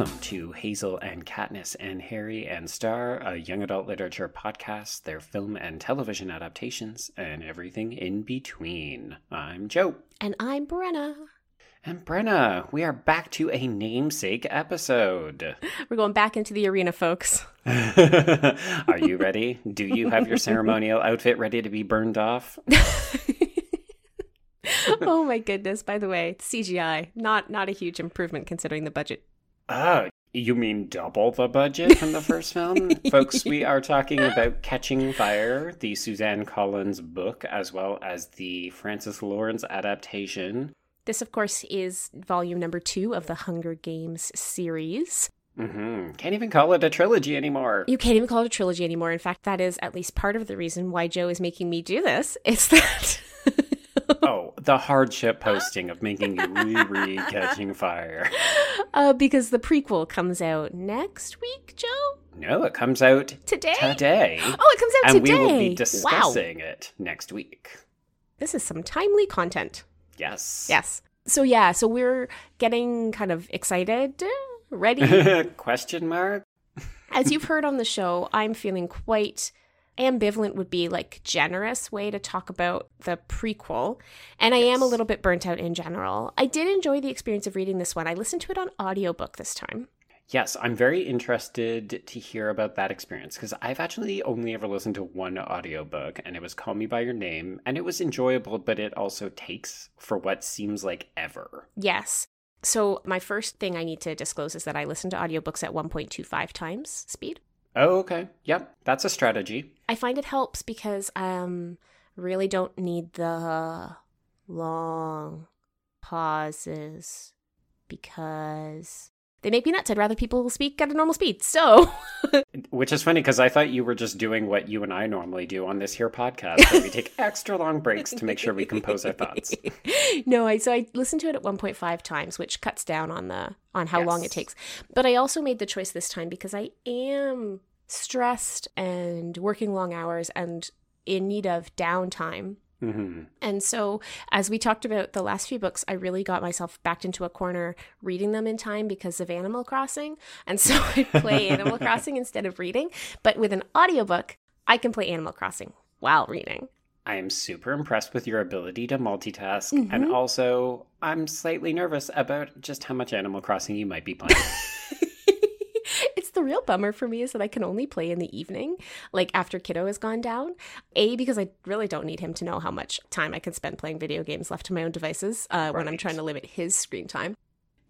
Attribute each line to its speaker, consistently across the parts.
Speaker 1: Welcome to Hazel and Katniss and Harry and Starr, a young adult literature podcast, their film and television adaptations, and everything in between. I'm Joe.
Speaker 2: And I'm Brenna.
Speaker 1: And Brenna, we are back to a namesake episode.
Speaker 2: We're going back into the arena, folks.
Speaker 1: are you ready? Do you have your ceremonial outfit ready to be burned off?
Speaker 2: oh my goodness, by the way, CGI, not not a huge improvement considering the budget.
Speaker 1: Oh, you mean double the budget from the first film? Folks, we are talking about Catching Fire, the Suzanne Collins book, as well as the Francis Lawrence adaptation.
Speaker 2: This, of course, is volume number two of the Hunger Games series.
Speaker 1: Mm-hmm. Can't even call it a trilogy anymore.
Speaker 2: You can't even call it a trilogy anymore. In fact, that is at least part of the reason why Joe is making me do this. It's that
Speaker 1: oh, the hardship posting of making you reread Catching Fire.
Speaker 2: Uh, because the prequel comes out next week, Joe.
Speaker 1: No, it comes out
Speaker 2: today.
Speaker 1: Today.
Speaker 2: Oh, it comes out
Speaker 1: and
Speaker 2: today.
Speaker 1: And we will be discussing wow. it next week.
Speaker 2: This is some timely content.
Speaker 1: Yes.
Speaker 2: Yes. So yeah, so we're getting kind of excited, ready.
Speaker 1: Question mark.
Speaker 2: As you've heard on the show, I'm feeling quite ambivalent would be like generous way to talk about the prequel and yes. i am a little bit burnt out in general. I did enjoy the experience of reading this one. I listened to it on audiobook this time.
Speaker 1: Yes i'm very interested to hear about that experience because i've actually only ever listened to one audiobook and it was call me by your name and it was enjoyable but it also takes for what seems like ever.
Speaker 2: Yes. So my first thing i need to disclose is that i listen to audiobooks at 1.25 times speed
Speaker 1: Oh, okay. Yep, that's a strategy.
Speaker 2: I find it helps because um really don't need the long pauses because they make me nuts. I'd rather people speak at a normal speed. So,
Speaker 1: which is funny because I thought you were just doing what you and I normally do on this here podcast, where we take extra long breaks to make sure we compose our thoughts.
Speaker 2: no, I so I listened to it at 1.5 times, which cuts down on the on how yes. long it takes. But I also made the choice this time because I am stressed and working long hours and in need of downtime
Speaker 1: Mm-hmm.
Speaker 2: And so, as we talked about the last few books, I really got myself backed into a corner reading them in time because of Animal Crossing. And so I play Animal Crossing instead of reading. But with an audiobook, I can play Animal Crossing while reading.
Speaker 1: I am super impressed with your ability to multitask. Mm-hmm. And also, I'm slightly nervous about just how much Animal Crossing you might be playing.
Speaker 2: the real bummer for me is that I can only play in the evening, like after kiddo has gone down. A, because I really don't need him to know how much time I can spend playing video games left to my own devices uh, right. when I'm trying to limit his screen time.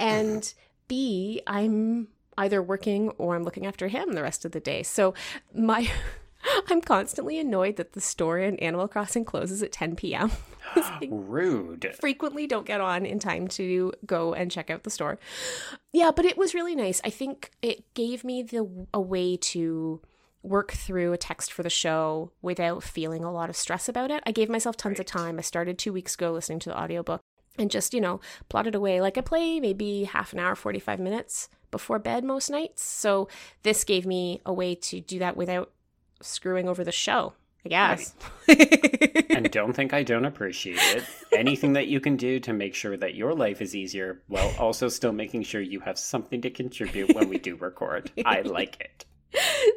Speaker 2: And B, I'm either working or I'm looking after him the rest of the day. So my I'm constantly annoyed that the store in Animal Crossing closes at 10 p.m.
Speaker 1: Rude.
Speaker 2: Frequently don't get on in time to go and check out the store. Yeah, but it was really nice. I think it gave me the a way to work through a text for the show without feeling a lot of stress about it. I gave myself tons right. of time. I started 2 weeks ago listening to the audiobook and just, you know, plotted away like I play maybe half an hour, 45 minutes before bed most nights. So this gave me a way to do that without screwing over the show. I guess.
Speaker 1: Right. and don't think I don't appreciate it. Anything that you can do to make sure that your life is easier while also still making sure you have something to contribute when we do record. I like it.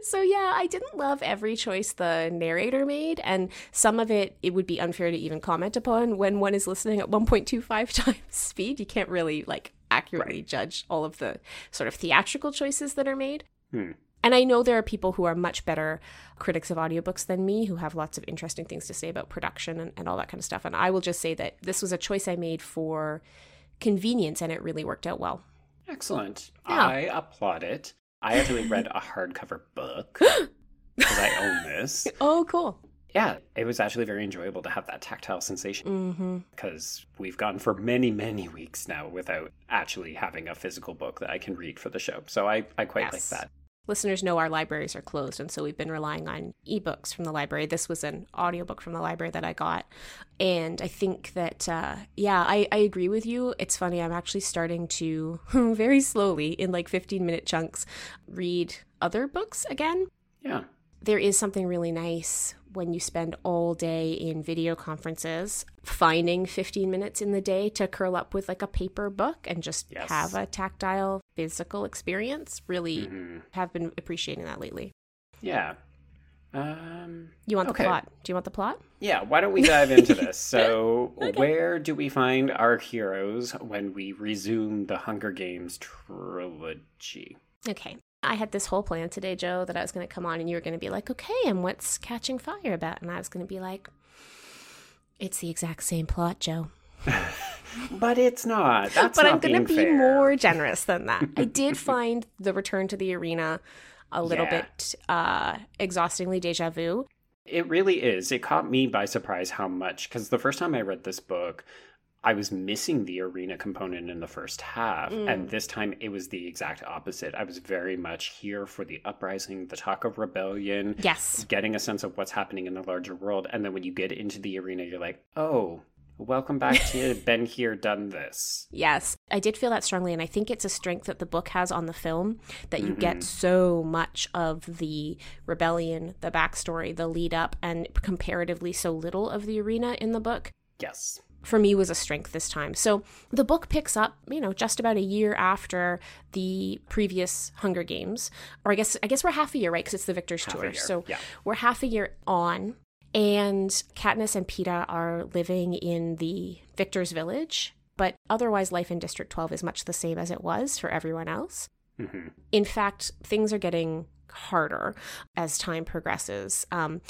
Speaker 2: So yeah, I didn't love every choice the narrator made and some of it it would be unfair to even comment upon when one is listening at 1.25 times speed. You can't really like accurately right. judge all of the sort of theatrical choices that are made.
Speaker 1: Hmm.
Speaker 2: And I know there are people who are much better critics of audiobooks than me who have lots of interesting things to say about production and, and all that kind of stuff. And I will just say that this was a choice I made for convenience and it really worked out well.
Speaker 1: Excellent. Yeah. I applaud it. I actually read a hardcover book because I own this.
Speaker 2: Oh, cool.
Speaker 1: Yeah, it was actually very enjoyable to have that tactile sensation because
Speaker 2: mm-hmm.
Speaker 1: we've gone for many, many weeks now without actually having a physical book that I can read for the show. So I, I quite yes. like that
Speaker 2: listeners know our libraries are closed and so we've been relying on ebooks from the library. This was an audiobook from the library that i got and i think that uh, yeah I, I agree with you. It's funny i'm actually starting to very slowly in like 15 minute chunks read other books again.
Speaker 1: Yeah
Speaker 2: there is something really nice when you spend all day in video conferences finding 15 minutes in the day to curl up with like a paper book and just
Speaker 1: yes.
Speaker 2: have a tactile physical experience. Really
Speaker 1: Mhm.
Speaker 2: have been appreciating that lately.
Speaker 1: Yeah. Um,
Speaker 2: You want the
Speaker 1: Okay.
Speaker 2: plot? Do you want the plot?
Speaker 1: yeah, why don't we dive into this? So,
Speaker 2: Okay.
Speaker 1: where do we find our heroes when we resume the Hunger Games trilogy?
Speaker 2: Okay. I had this whole plan today, Joe, that I was going to come on and you were going to be like, okay, and what's Catching Fire about? And I was going to be like, it's the exact same plot, Joe.
Speaker 1: But it's not. That's
Speaker 2: but
Speaker 1: not
Speaker 2: I'm going to be
Speaker 1: fair.
Speaker 2: more generous than that. I did find the return to the arena a little
Speaker 1: Yeah.
Speaker 2: bit uh, exhaustingly deja vu.
Speaker 1: It really is. It caught me by surprise how much, because the first time I read this book, I was missing the arena component in the first half.
Speaker 2: Mm.
Speaker 1: And this time it was the exact opposite. I was very much here for the uprising, the talk of rebellion,
Speaker 2: Yes.
Speaker 1: getting a sense of what's happening in the larger world. And then when you get into the arena, you're like, oh, welcome back to Been Here, Done This.
Speaker 2: Yes, I did feel that strongly, and I think it's a strength that the book has on the film that you
Speaker 1: Mhm.
Speaker 2: get so much of the rebellion, the backstory, the lead up, and comparatively so little of the arena in the book.
Speaker 1: Yes.
Speaker 2: For me, was a strength this time. So the book picks up, you know, just about a year after the previous Hunger Games, or I guess I guess we're half a year, right? Because it's the Victor's
Speaker 1: Half
Speaker 2: Tour. So
Speaker 1: yeah.
Speaker 2: we're half a year on, and Katniss and Peeta are living in the Victor's Village, but otherwise, life in District 12 is much the same as it was for everyone else.
Speaker 1: hmm
Speaker 2: In fact, things are getting harder as time progresses. Um,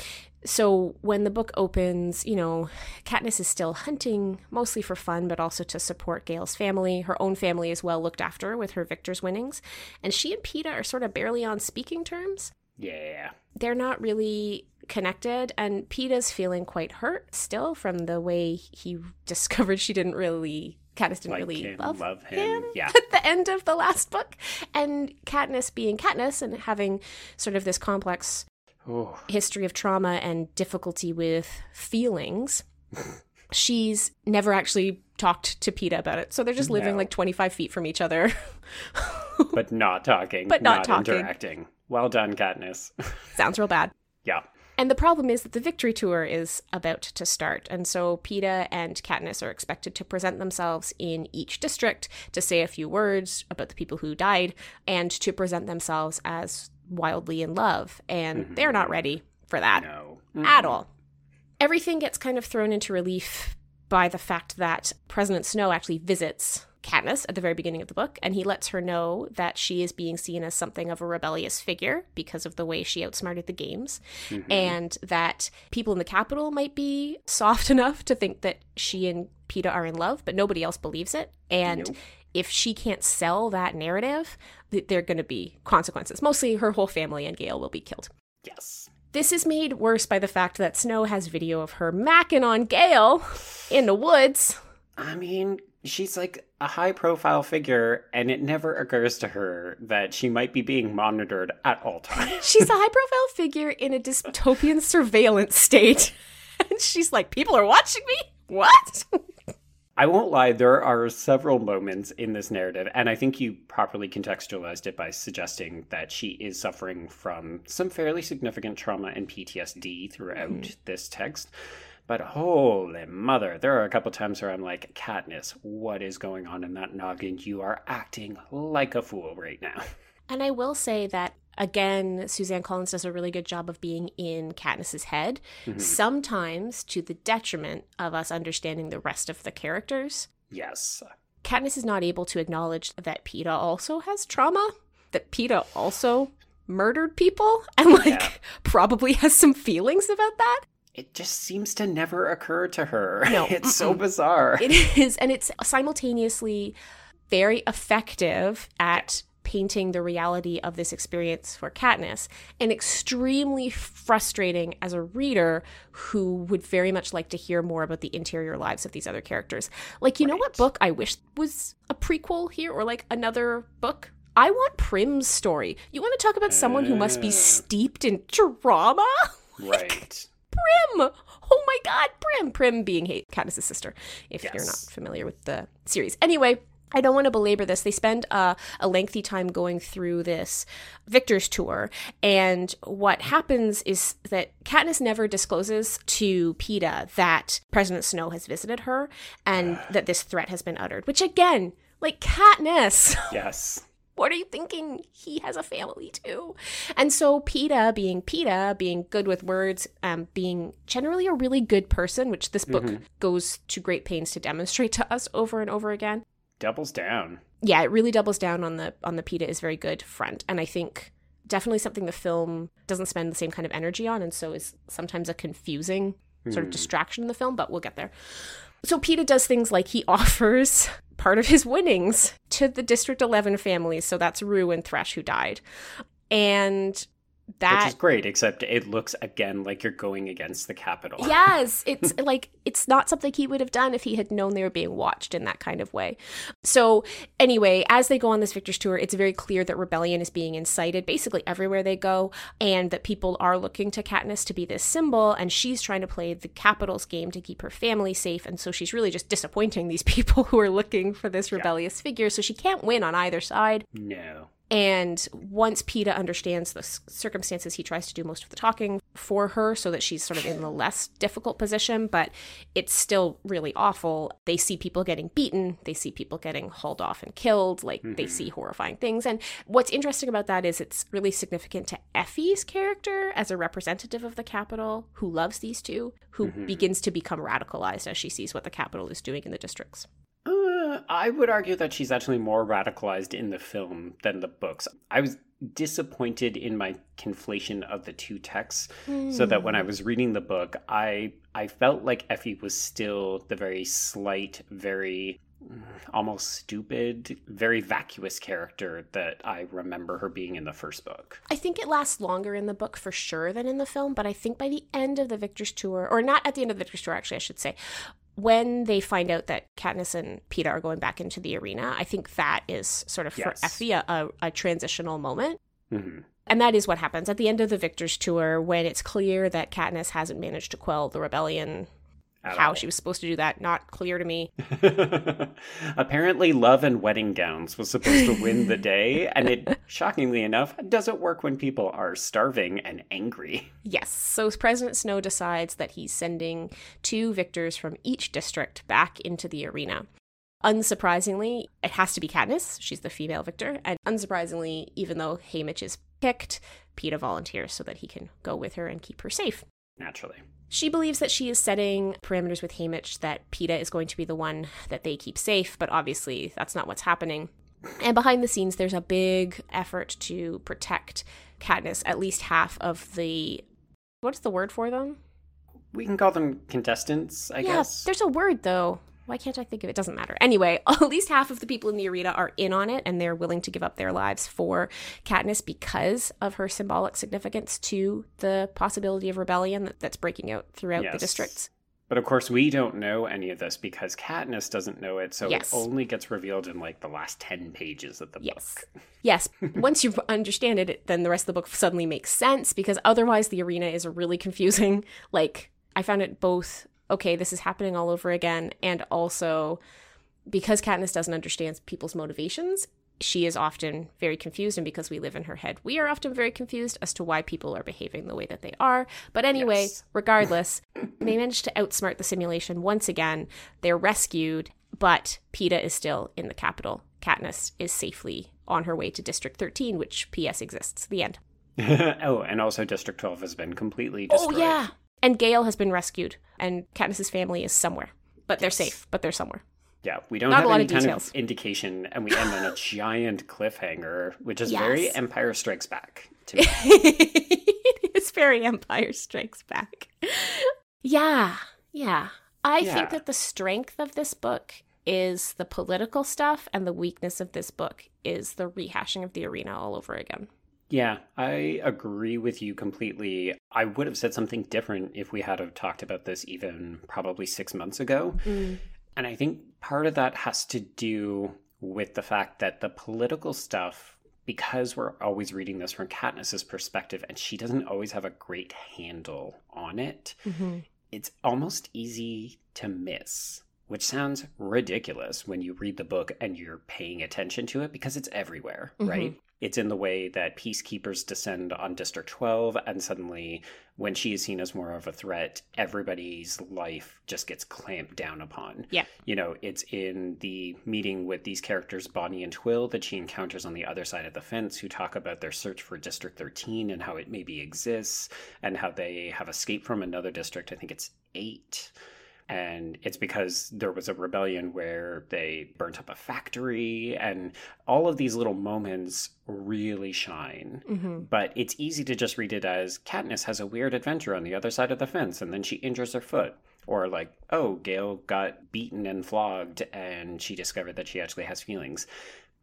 Speaker 2: so when the book opens, you know, Katniss is still hunting, mostly for fun, but also to support Gale's family. Her own family is well looked after with her Victor's winnings. And she and Peeta are sort of barely on speaking terms
Speaker 1: Yeah.
Speaker 2: they're not really connected and Peeta's feeling quite hurt still from the way he discovered she didn't really Katniss didn't
Speaker 1: Like
Speaker 2: really
Speaker 1: him,
Speaker 2: love,
Speaker 1: love him.
Speaker 2: him
Speaker 1: Yeah.
Speaker 2: at the end of the last book and Katniss being Katniss and having sort of this complex
Speaker 1: Oh,
Speaker 2: history of trauma and difficulty with feelings she's never actually talked to Peeta about it so they're just living
Speaker 1: No.
Speaker 2: like 25 feet from each other
Speaker 1: but not talking.
Speaker 2: But not talking.
Speaker 1: interacting. Well done, Katniss.
Speaker 2: sounds real bad
Speaker 1: yeah.
Speaker 2: And the problem is that the victory tour is about to start. And so Peeta and Katniss are expected to present themselves in each district to say a few words about the people who died and to present themselves as wildly in love. And
Speaker 1: Mhm.
Speaker 2: they're not ready for that
Speaker 1: No.
Speaker 2: at all. Everything gets kind of thrown into relief by the fact that President Snow actually visits Katniss at the very beginning of the book, and he lets her know that she is being seen as something of a rebellious figure because of the way she outsmarted the games,
Speaker 1: Mhm.
Speaker 2: and that people in the Capitol might be soft enough to think that she and Peeta are in love, but nobody else believes it. And
Speaker 1: Nope.
Speaker 2: if she can't sell that narrative, th- there are going to be consequences. Mostly her whole family and Gale will be killed.
Speaker 1: Yes.
Speaker 2: This is made worse by the fact that Snow has video of her macking on Gale in the woods.
Speaker 1: I mean, she's like a high profile figure, and it never occurs to her that she might be being monitored at all times.
Speaker 2: She's a high profile figure in a dystopian surveillance state. And she's like, people are watching me? What?
Speaker 1: I won't lie, there are several moments in this narrative, and I think you properly contextualized it by suggesting that she is suffering from some fairly significant trauma and PTSD throughout
Speaker 2: Mhm.
Speaker 1: this text. But holy mother, there are a couple times where I'm like, Katniss, what is going on in that noggin? You are acting like a fool right now.
Speaker 2: And I will say that, again, Suzanne Collins does a really good job of being in Katniss's head,
Speaker 1: Mhm.
Speaker 2: sometimes to the detriment of us understanding the rest of the characters.
Speaker 1: Yes.
Speaker 2: Katniss is not able to acknowledge that Peeta also has trauma, that Peeta also murdered people, and like
Speaker 1: Yeah.
Speaker 2: probably has some feelings about that.
Speaker 1: It just seems to never occur to her.
Speaker 2: No,
Speaker 1: It's so
Speaker 2: mm-mm.
Speaker 1: bizarre.
Speaker 2: It is, and it's simultaneously very effective at painting the reality of this experience for Katniss, and extremely frustrating as a reader who would very much like to hear more about the interior lives of these other characters. Like, you know what book I wish was a prequel here, or like another book? I want Prim's story. You want to talk about someone who must be steeped in trauma?
Speaker 1: right.
Speaker 2: Prim! Oh my god, Prim! Prim being Hay- Katniss' sister, if you're not familiar with the series. Anyway, I don't want to belabor this. They spend uh, a lengthy time going through this Victor's tour, and what happens is that Katniss never discloses to Peeta that President Snow has visited her and that this threat has been uttered. Which again, like Katniss,
Speaker 1: Yes.
Speaker 2: What are you thinking? He has a family too. And so Peeta, being Peeta, being good with words, um, being generally a really good person, which this book
Speaker 1: Mhm.
Speaker 2: goes to great pains to demonstrate to us over and over again.
Speaker 1: Doubles down.
Speaker 2: Yeah, it really doubles down on the on the Peeta is very good front. And I think definitely something the film doesn't spend the same kind of energy on, and so is sometimes a confusing sort of
Speaker 1: Hmm.
Speaker 2: distraction in the film, but we'll get there. So Peeta does things like he offers part of his winnings to the District 11 families. So that's Rue and Thresh who died. And that
Speaker 1: Which is great, except it looks again like you're going against the Capitol.
Speaker 2: yes it's like it's not something he would have done if he had known they were being watched in that kind of way so anyway as they go on this victor's tour it's very clear that rebellion is being incited basically everywhere they go and that people are looking to katniss to be this symbol and she's trying to play the Capitol's game to keep her family safe and so she's really just disappointing these people who are looking for this rebellious figure so she can't win on either side
Speaker 1: No.
Speaker 2: And once Peeta understands the circumstances, he tries to do most of the talking for her so that she's sort of in the less difficult position, but it's still really awful. They see people getting beaten, they see people getting hauled off and killed, like they see mm-hmm. horrifying things. And what's interesting about that is it's really significant to Effie's character as a representative of the Capitol who loves these two, who mm-hmm. begins to become radicalized as she sees what the Capitol is doing in the districts.
Speaker 1: Uh, I would argue that she's actually more radicalized in the film than the books. I was disappointed in my conflation of the two texts, so that when I was reading the book, I I felt like Effie was still the very slight, very mm, almost stupid, very vacuous character that I remember her being in the first book.
Speaker 2: I think it lasts longer in the book for sure than in the film, but I think by the end of the Victor's Tour, or not at the end of the Victor's Tour, actually, I should say, when they find out that Katniss and Peeta are going back into the arena, I think that is sort of for Effie a, a, a transitional moment.
Speaker 1: hmm
Speaker 2: And that is what happens at the end of the Victor's Tour when it's clear that Katniss hasn't managed to quell the rebellion. How
Speaker 1: all.
Speaker 2: she was supposed to do that, not clear to me.
Speaker 1: Apparently, love and wedding gowns was supposed to win the day, and it, shockingly enough, doesn't work when people are starving and angry.
Speaker 2: Yes. So President Snow decides that he's sending two victors from each district back into the arena. Unsurprisingly, it has to be Katniss. She's the female victor. And unsurprisingly, even though Haymitch is picked, Peeta volunteers so that he can go with her and keep her safe.
Speaker 1: Naturally.
Speaker 2: She believes that she is setting parameters with Haymitch that Peeta is going to be the one that they keep safe, but obviously that's not what's happening. And behind the scenes, there's a big effort to protect Katniss, at least half of the. What's the word for them?
Speaker 1: We can call them contestants, I
Speaker 2: yeah,
Speaker 1: guess.
Speaker 2: there's a word though. Why can't I think of it? Doesn't matter. Anyway, at least half of the people in the arena are in on it and they're willing to give up their lives for Katniss because of her symbolic significance to the possibility of rebellion that, that's breaking out throughout the districts.
Speaker 1: But of course, we don't know any of this because Katniss doesn't know it, so
Speaker 2: Yes.
Speaker 1: it only gets revealed in like the last 10 pages of the
Speaker 2: Yes.
Speaker 1: book.
Speaker 2: Yes. Once you understand it, it- then the rest of the book suddenly makes sense because otherwise the arena is really confusing. Like, I found it both, okay, this is happening all over again, and also because Katniss doesn't understand people's motivations, she is often very confused, and because we live in her head, we are often very confused as to why people are behaving the way that they are. But anyway,
Speaker 1: Yes.
Speaker 2: regardless, they managed to outsmart the simulation once again. They're rescued, but Peeta is still in the Capitol. Katniss is safely on her way to District 13, which PS exists. The end.
Speaker 1: oh, and also District 12 has been completely destroyed.
Speaker 2: Oh, yeah. And Gale has been rescued, and Katniss's family is somewhere. But they're
Speaker 1: Yes.
Speaker 2: safe, but they're somewhere.
Speaker 1: Yeah, we don't
Speaker 2: Not
Speaker 1: have
Speaker 2: a lot
Speaker 1: any
Speaker 2: of
Speaker 1: kind
Speaker 2: details.
Speaker 1: of indication, and we end on a giant cliffhanger, which is very Empire Strikes Back to me.
Speaker 2: it is very Empire Strikes Back. Yeah, yeah. I
Speaker 1: Yeah.
Speaker 2: think that the strength of this book is the political stuff, and the weakness of this book is the rehashing of the arena all over again.
Speaker 1: Yeah, I agree with you completely. I would have said something different if we had have talked about this even probably six months ago. And I think part of that has to do with the fact that the political stuff, because we're always reading this from Katniss's perspective, and she doesn't always have a great handle on it, it's almost easy to miss. Which sounds ridiculous when you read the book and you're paying attention to it because it's everywhere,
Speaker 2: Mhm.
Speaker 1: right? It's in the way that peacekeepers descend on District 12, and suddenly, when she is seen as more of a threat, everybody's life just gets clamped down upon.
Speaker 2: Yeah.
Speaker 1: You know, it's in the meeting with these characters, Bonnie and Twill, that she encounters on the other side of the fence, who talk about their search for District 13 and how it maybe exists, and how they have escaped from another district. I think it's eight and it's because there was a rebellion where they burnt up a factory. And all of these little moments really shine.
Speaker 2: Mm-hmm.
Speaker 1: but it's easy to just read it as katniss has a weird adventure on the other side of the fence and then she injures her foot. Or like oh Gale got beaten and flogged and she discovered that she actually has feelings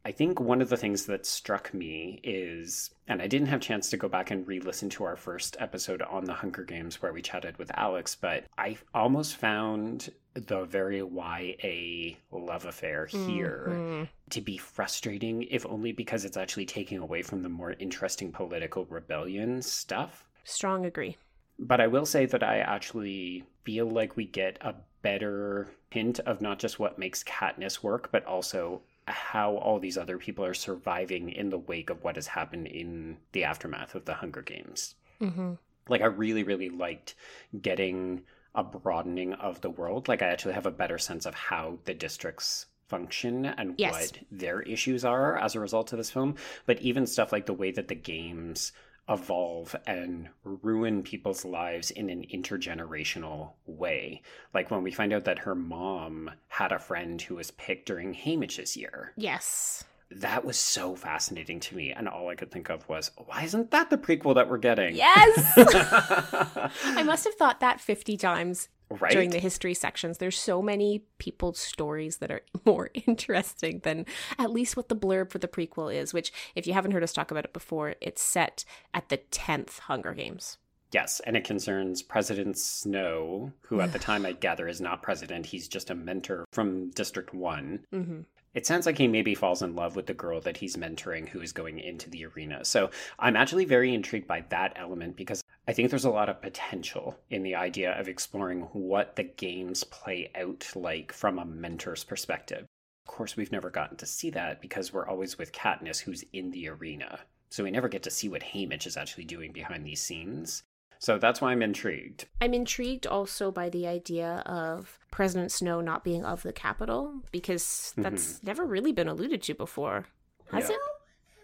Speaker 1: I think one of the things that struck me is, and I didn't have a chance to go back and re-listen to our first episode on the Hunger Games where we chatted with Alex, but I almost found the very YA love affair here
Speaker 2: Mhm.
Speaker 1: to be frustrating, if only because it's actually taking away from the more interesting political rebellion stuff.
Speaker 2: Strong agree.
Speaker 1: But I will say that I actually feel like we get a better hint of not just what makes Katniss work, but also how all these other people are surviving in the wake of what has happened in the aftermath of the Hunger Games.
Speaker 2: Mm-hmm.
Speaker 1: Like, I really, really liked getting a broadening of the world. Like, I actually have a better sense of how the districts function and
Speaker 2: Yes.
Speaker 1: what their issues are as a result of this film. But even stuff like the way that the games evolve and ruin people's lives in an intergenerational way. Like when we find out that her mom had a friend who was picked during Haymitch's year.
Speaker 2: Yes.
Speaker 1: That was so fascinating to me. And all I could think of was, why isn't that the prequel that we're getting?
Speaker 2: Yes. I must have thought that 50 times
Speaker 1: right?
Speaker 2: during the history sections. There's so many people's stories that are more interesting than at least what the blurb for the prequel is, which, if you haven't heard us talk about it before, it's set at the 10th Hunger Games.
Speaker 1: Yes, and it concerns President Snow, who at the time I gather is not president. He's just a mentor from District 1.
Speaker 2: Mm-hmm.
Speaker 1: It sounds like he maybe falls in love with the girl that he's mentoring who is going into the arena. So I'm actually very intrigued by that element because I think there's a lot of potential in the idea of exploring what the games play out like from a mentor's perspective. Of course, we've never gotten to see that because we're always with Katniss, who's in the arena. So we never get to see what Haymitch is actually doing behind these scenes. So that's why I'm intrigued.
Speaker 2: I'm intrigued also by the idea of President Snow not being of the Capitol because mm-hmm. that's never really been alluded to before. Has
Speaker 1: Yeah.
Speaker 2: it?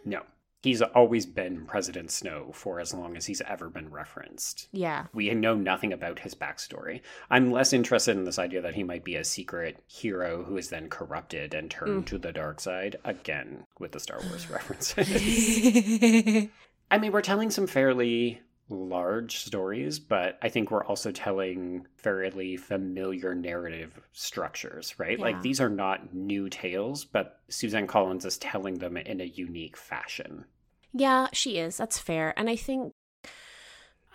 Speaker 1: No. He's always been President Snow for as long as he's ever been referenced.
Speaker 2: Yeah.
Speaker 1: We know nothing about his backstory. I'm less interested in this idea that he might be a secret hero who is then corrupted and turned mm. to the dark side, again, with the Star Wars references. I mean, we're telling some fairly large stories, but I think we're also telling fairly familiar narrative structures, right?
Speaker 2: Yeah.
Speaker 1: Like these are not new tales, but Suzanne Collins is telling them in a unique fashion.
Speaker 2: Yeah, she is. That's fair. And I think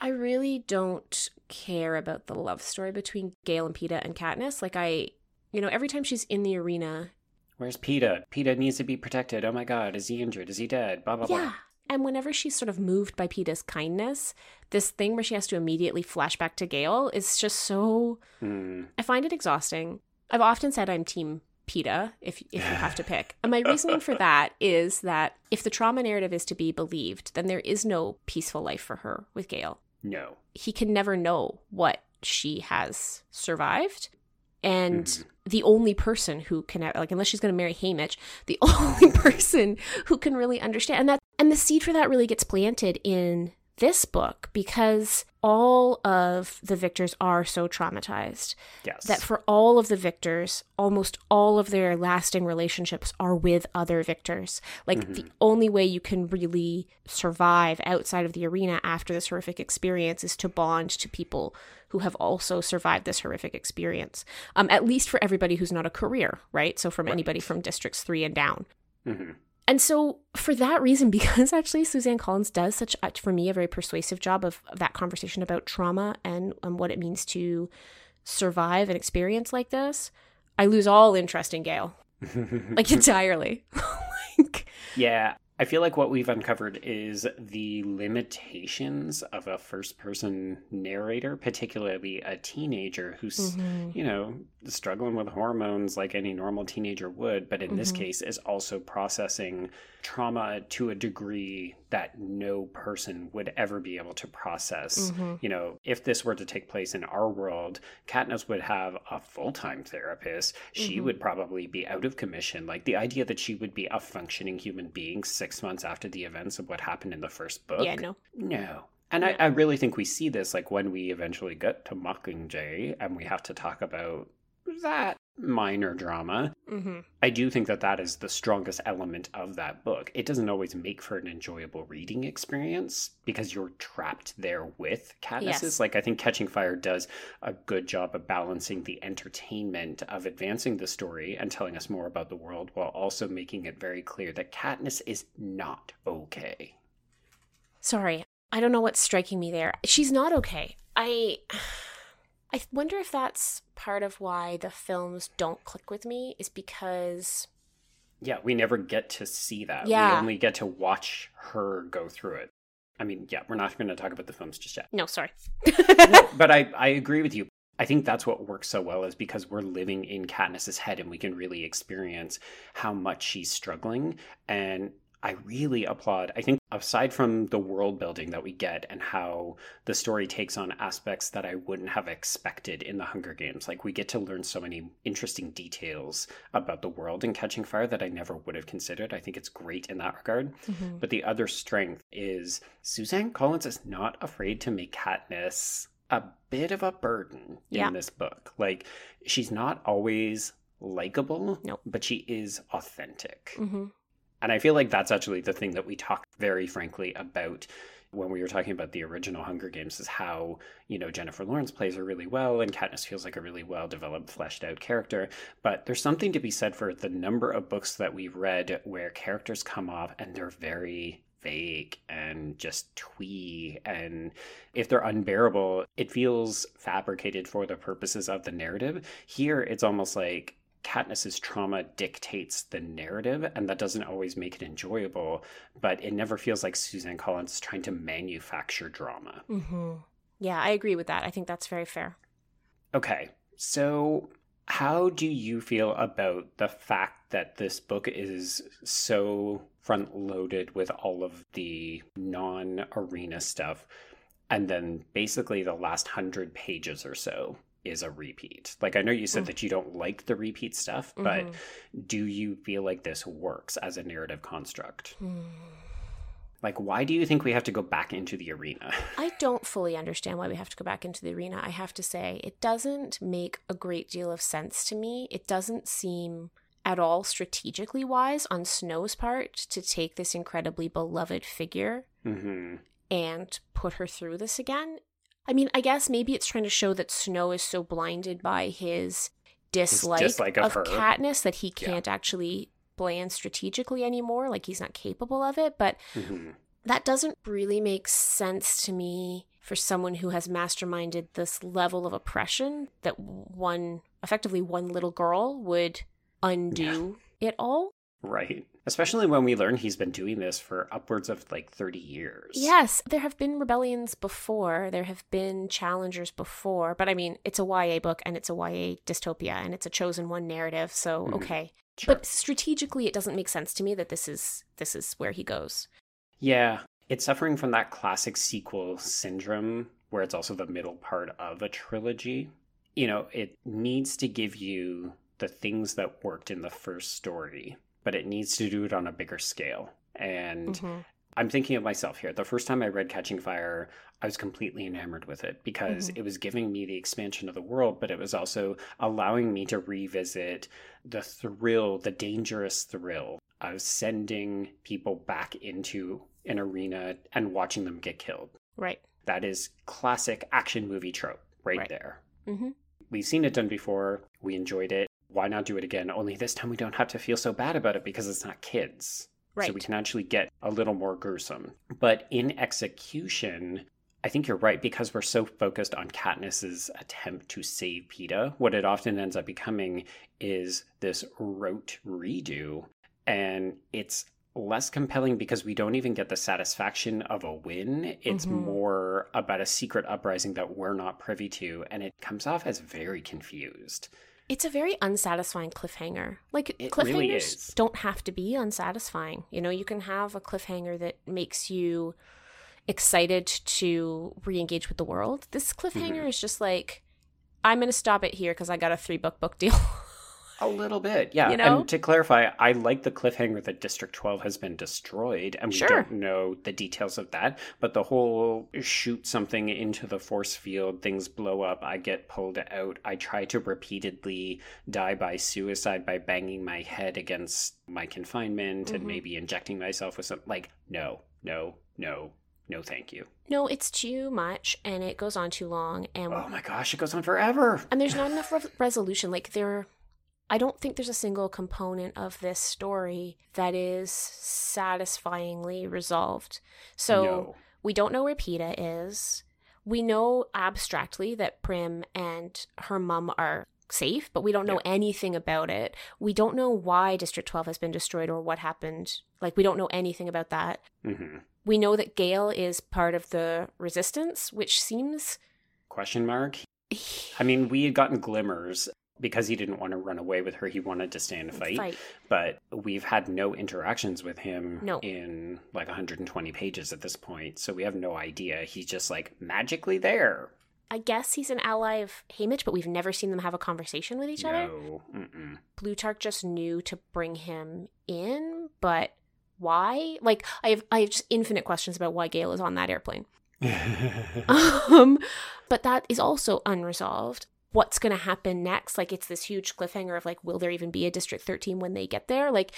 Speaker 2: I really don't care about the love story between Gale and Peeta and Katniss. Like I, you know, every time she's in the arena,
Speaker 1: Where's Peeta? Peeta needs to be protected. Oh my god, is he injured? Is he dead? Blah blah
Speaker 2: yeah.
Speaker 1: blah.
Speaker 2: And whenever she's sort of moved by Peeta's kindness, this thing where she has to immediately flash back to Gale is just so
Speaker 1: Hmm.
Speaker 2: I find it exhausting. I've often said I'm team Peeta if if you have to pick. And my reasoning for that is that if the trauma narrative is to be believed, then there is no peaceful life for her with Gale.
Speaker 1: No.
Speaker 2: he can never know what she has survived. And
Speaker 1: Mhm.
Speaker 2: the only person who can, like, unless she's going to marry Haymitch, the only person who can really understand, and that, and the seed for that really gets planted in this book because all of the victors are so traumatized
Speaker 1: Yes.
Speaker 2: that for all of the victors, almost all of their lasting relationships are with other victors. Like the only way you can really survive outside of the arena after this horrific experience is to bond to people who have also survived this horrific experience. Um, at least for everybody who's not a career, right? So from anybody from districts three and down.
Speaker 1: Mhm.
Speaker 2: And so, for that reason, because actually Suzanne Collins does such, uh, for me, a very persuasive job of, of that conversation about trauma and, and what it means to survive an experience like this, I lose all interest in Gale, like entirely. like,
Speaker 1: Yeah, I feel like what we've uncovered is the limitations of a first person narrator, particularly a teenager who's, mm-hmm. you know, struggling with hormones like any normal teenager would, but in mm-hmm. this case is also processing trauma to a degree that no person would ever be able to process. Mm-hmm. You know, if this were to take place in our world, Katniss would have a full time therapist. She mm-hmm. would probably be out of commission. Like the idea that she would be a functioning human being six months after the events of what happened in the first book.
Speaker 2: Yeah, no.
Speaker 1: No. And I, I really think we see this like when we eventually get to Mockingjay and we have to talk about that minor drama. Mm-hmm. I do think that that is the strongest element of that book. It doesn't always make for an enjoyable reading experience because you're trapped there with Katniss's. Yes. Like I think Catching Fire does a good job of balancing the entertainment of advancing the story and telling us more about the world while also making it very clear that Katniss is not okay.
Speaker 2: Sorry, I don't know what's striking me there. She's not okay. I I wonder if that's part of why the films don't click with me is because
Speaker 1: yeah, we never get to see that. Yeah. We only get to watch her go through it. I mean, yeah, we're not going to talk about the films just yet.
Speaker 2: No, sorry.
Speaker 1: no, but I, I agree with you. I think that's what works so well is because we're living in Katniss's head and we can really experience how much she's struggling. And I really applaud. I think aside from the world building that we get and how the story takes on aspects that I wouldn't have expected in the Hunger Games, like we get to learn so many interesting details about the world in Catching Fire that I never would have considered. I think it's great in that regard. Mm-hmm. But the other strength is Suzanne Collins is not afraid to make Katniss a bit of a burden yeah. in this book. Like she's not always likable, nope. but she is authentic. Mm-hmm. And I feel like that's actually the thing that we talk very frankly about when we were talking about the original Hunger Games is how, you know, Jennifer Lawrence plays her really well and Katniss feels like a really well developed, fleshed out character. But there's something to be said for the number of books that we've read where characters come off and they're very fake and just twee and if they're unbearable it feels fabricated for the purposes of the narrative here it's almost like Katniss's trauma dictates the narrative, and that doesn't always make it enjoyable. But it never feels like Suzanne Collins is trying to manufacture drama.
Speaker 2: Mm-hmm. Yeah, I agree with that. I think that's very fair.
Speaker 1: Okay, so how do you feel about the fact that this book is so front loaded with all of the non arena stuff? And then basically the last hundred pages or so is a repeat. Like I know you said mm. that you don't like the repeat stuff, but mm-hmm. do you feel like this works as a narrative construct? Mm. Like why do you think we have to go back into the arena?
Speaker 2: I don't fully understand why we have to go back into the arena. I have to say, it doesn't make a great deal of sense to me. It doesn't seem at all strategically wise on Snow's part to take this incredibly beloved figure mm-hmm. and put her through this again. I mean, I guess maybe it's trying to show that Snow is so blinded by his dislike, his dislike of, of Katniss that he can't yeah. actually plan strategically anymore. Like he's not capable of it. But mm-hmm. that doesn't really make sense to me for someone who has masterminded this level of oppression that one, effectively, one little girl would undo yeah. it all.
Speaker 1: Right. Especially when we learn he's been doing this for upwards of like 30 years.
Speaker 2: Yes, there have been rebellions before, there have been challengers before, but I mean, it's a YA book and it's a YA dystopia and it's a chosen one narrative, so mm-hmm. okay. Sure. But strategically it doesn't make sense to me that this is this is where he goes.
Speaker 1: Yeah, it's suffering from that classic sequel syndrome where it's also the middle part of a trilogy. You know, it needs to give you the things that worked in the first story but it needs to do it on a bigger scale. And mm-hmm. I'm thinking of myself here. The first time I read Catching Fire, I was completely enamored with it because mm-hmm. it was giving me the expansion of the world, but it was also allowing me to revisit the thrill, the dangerous thrill of sending people back into an arena and watching them get killed.
Speaker 2: Right.
Speaker 1: That is classic action movie trope right, right. there. Mm-hmm. We've seen it done before. We enjoyed it why not do it again? Only this time we don't have to feel so bad about it because it's not kids. Right. So we can actually get a little more gruesome. But in execution, I think you're right because we're so focused on Katniss's attempt to save Peeta. What it often ends up becoming is this rote redo, and it's less compelling because we don't even get the satisfaction of a win. It's
Speaker 2: Mhm.
Speaker 1: more about a secret uprising that we're not privy to, and it comes off as very confused.
Speaker 2: It's a very unsatisfying cliffhanger. Like
Speaker 1: It
Speaker 2: cliffhangers
Speaker 1: really
Speaker 2: don't have to be unsatisfying. You know, you can have a cliffhanger that makes you excited to re-engage with the world. This cliffhanger
Speaker 1: Mhm.
Speaker 2: is just like I'm going to stop it here because I got a 3 book book deal.
Speaker 1: A little bit, yeah.
Speaker 2: You know?
Speaker 1: And to clarify, I like the cliffhanger that District 12 has been destroyed, and we don't know the details of that. But the whole shoot something into the force field, things blow up, I get pulled out, I try to repeatedly die by suicide by banging my head against my confinement and
Speaker 2: Mhm.
Speaker 1: maybe injecting myself with some. Like, no, no, no, no, thank you.
Speaker 2: no, it's too much and it goes on too long and
Speaker 1: Oh my gosh, it goes on forever.
Speaker 2: and there's not enough re- resolution like there i don't think there's a single component of this story that is satisfyingly resolved. So
Speaker 1: no.
Speaker 2: we don't know where Peeta is. We know abstractly that prim and her mum are safe but we don't know anything about it. We don't know why district 12 has been destroyed or what happened. Like we don't know anything about that.
Speaker 1: Hmm
Speaker 2: we know that Gale is part of the resistance which seems
Speaker 1: Question mark? I mean, we had gotten glimmers because he didn't want to run away with her. He wanted to stay and fight.
Speaker 2: fight
Speaker 1: But we've had no interactions with him
Speaker 2: No.
Speaker 1: in like 120 pages at this point. So we have no idea. He's just like magically there.
Speaker 2: I guess he's an ally of Haymitch, but we've never seen them have a conversation with each other.
Speaker 1: No. Mm-mm.
Speaker 2: Plutarch just knew to bring him in, but why? Like, I have I have just infinite questions about why Gale is on that airplane. um, but that is also unresolved. What's going to happen next? Like, it's this huge cliffhanger of like, will there even be a District 13 when they get there? Like,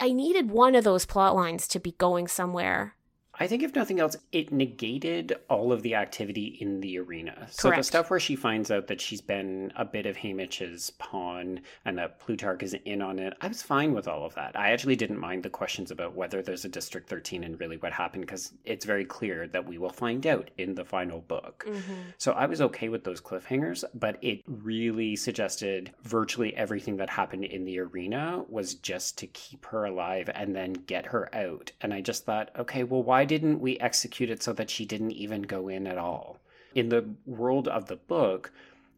Speaker 2: I needed one of those plot lines to be going somewhere.
Speaker 1: I think if nothing else, it negated all of the activity in the arena. Correct. So the stuff where she finds out that she's been a bit of Haymitch's pawn and that Plutarch is in on it, I was fine with all of that. I actually didn't mind the questions about whether there's a District 13 and really what happened because it's very clear that we will find out in the final book. Mm-hmm. So I was okay with those cliffhangers, but it really suggested virtually everything that happened in the arena was just to keep her alive and then get her out. And I just thought, okay, well, why didn't we execute it so that she didn't even go in at all? In the world of the book,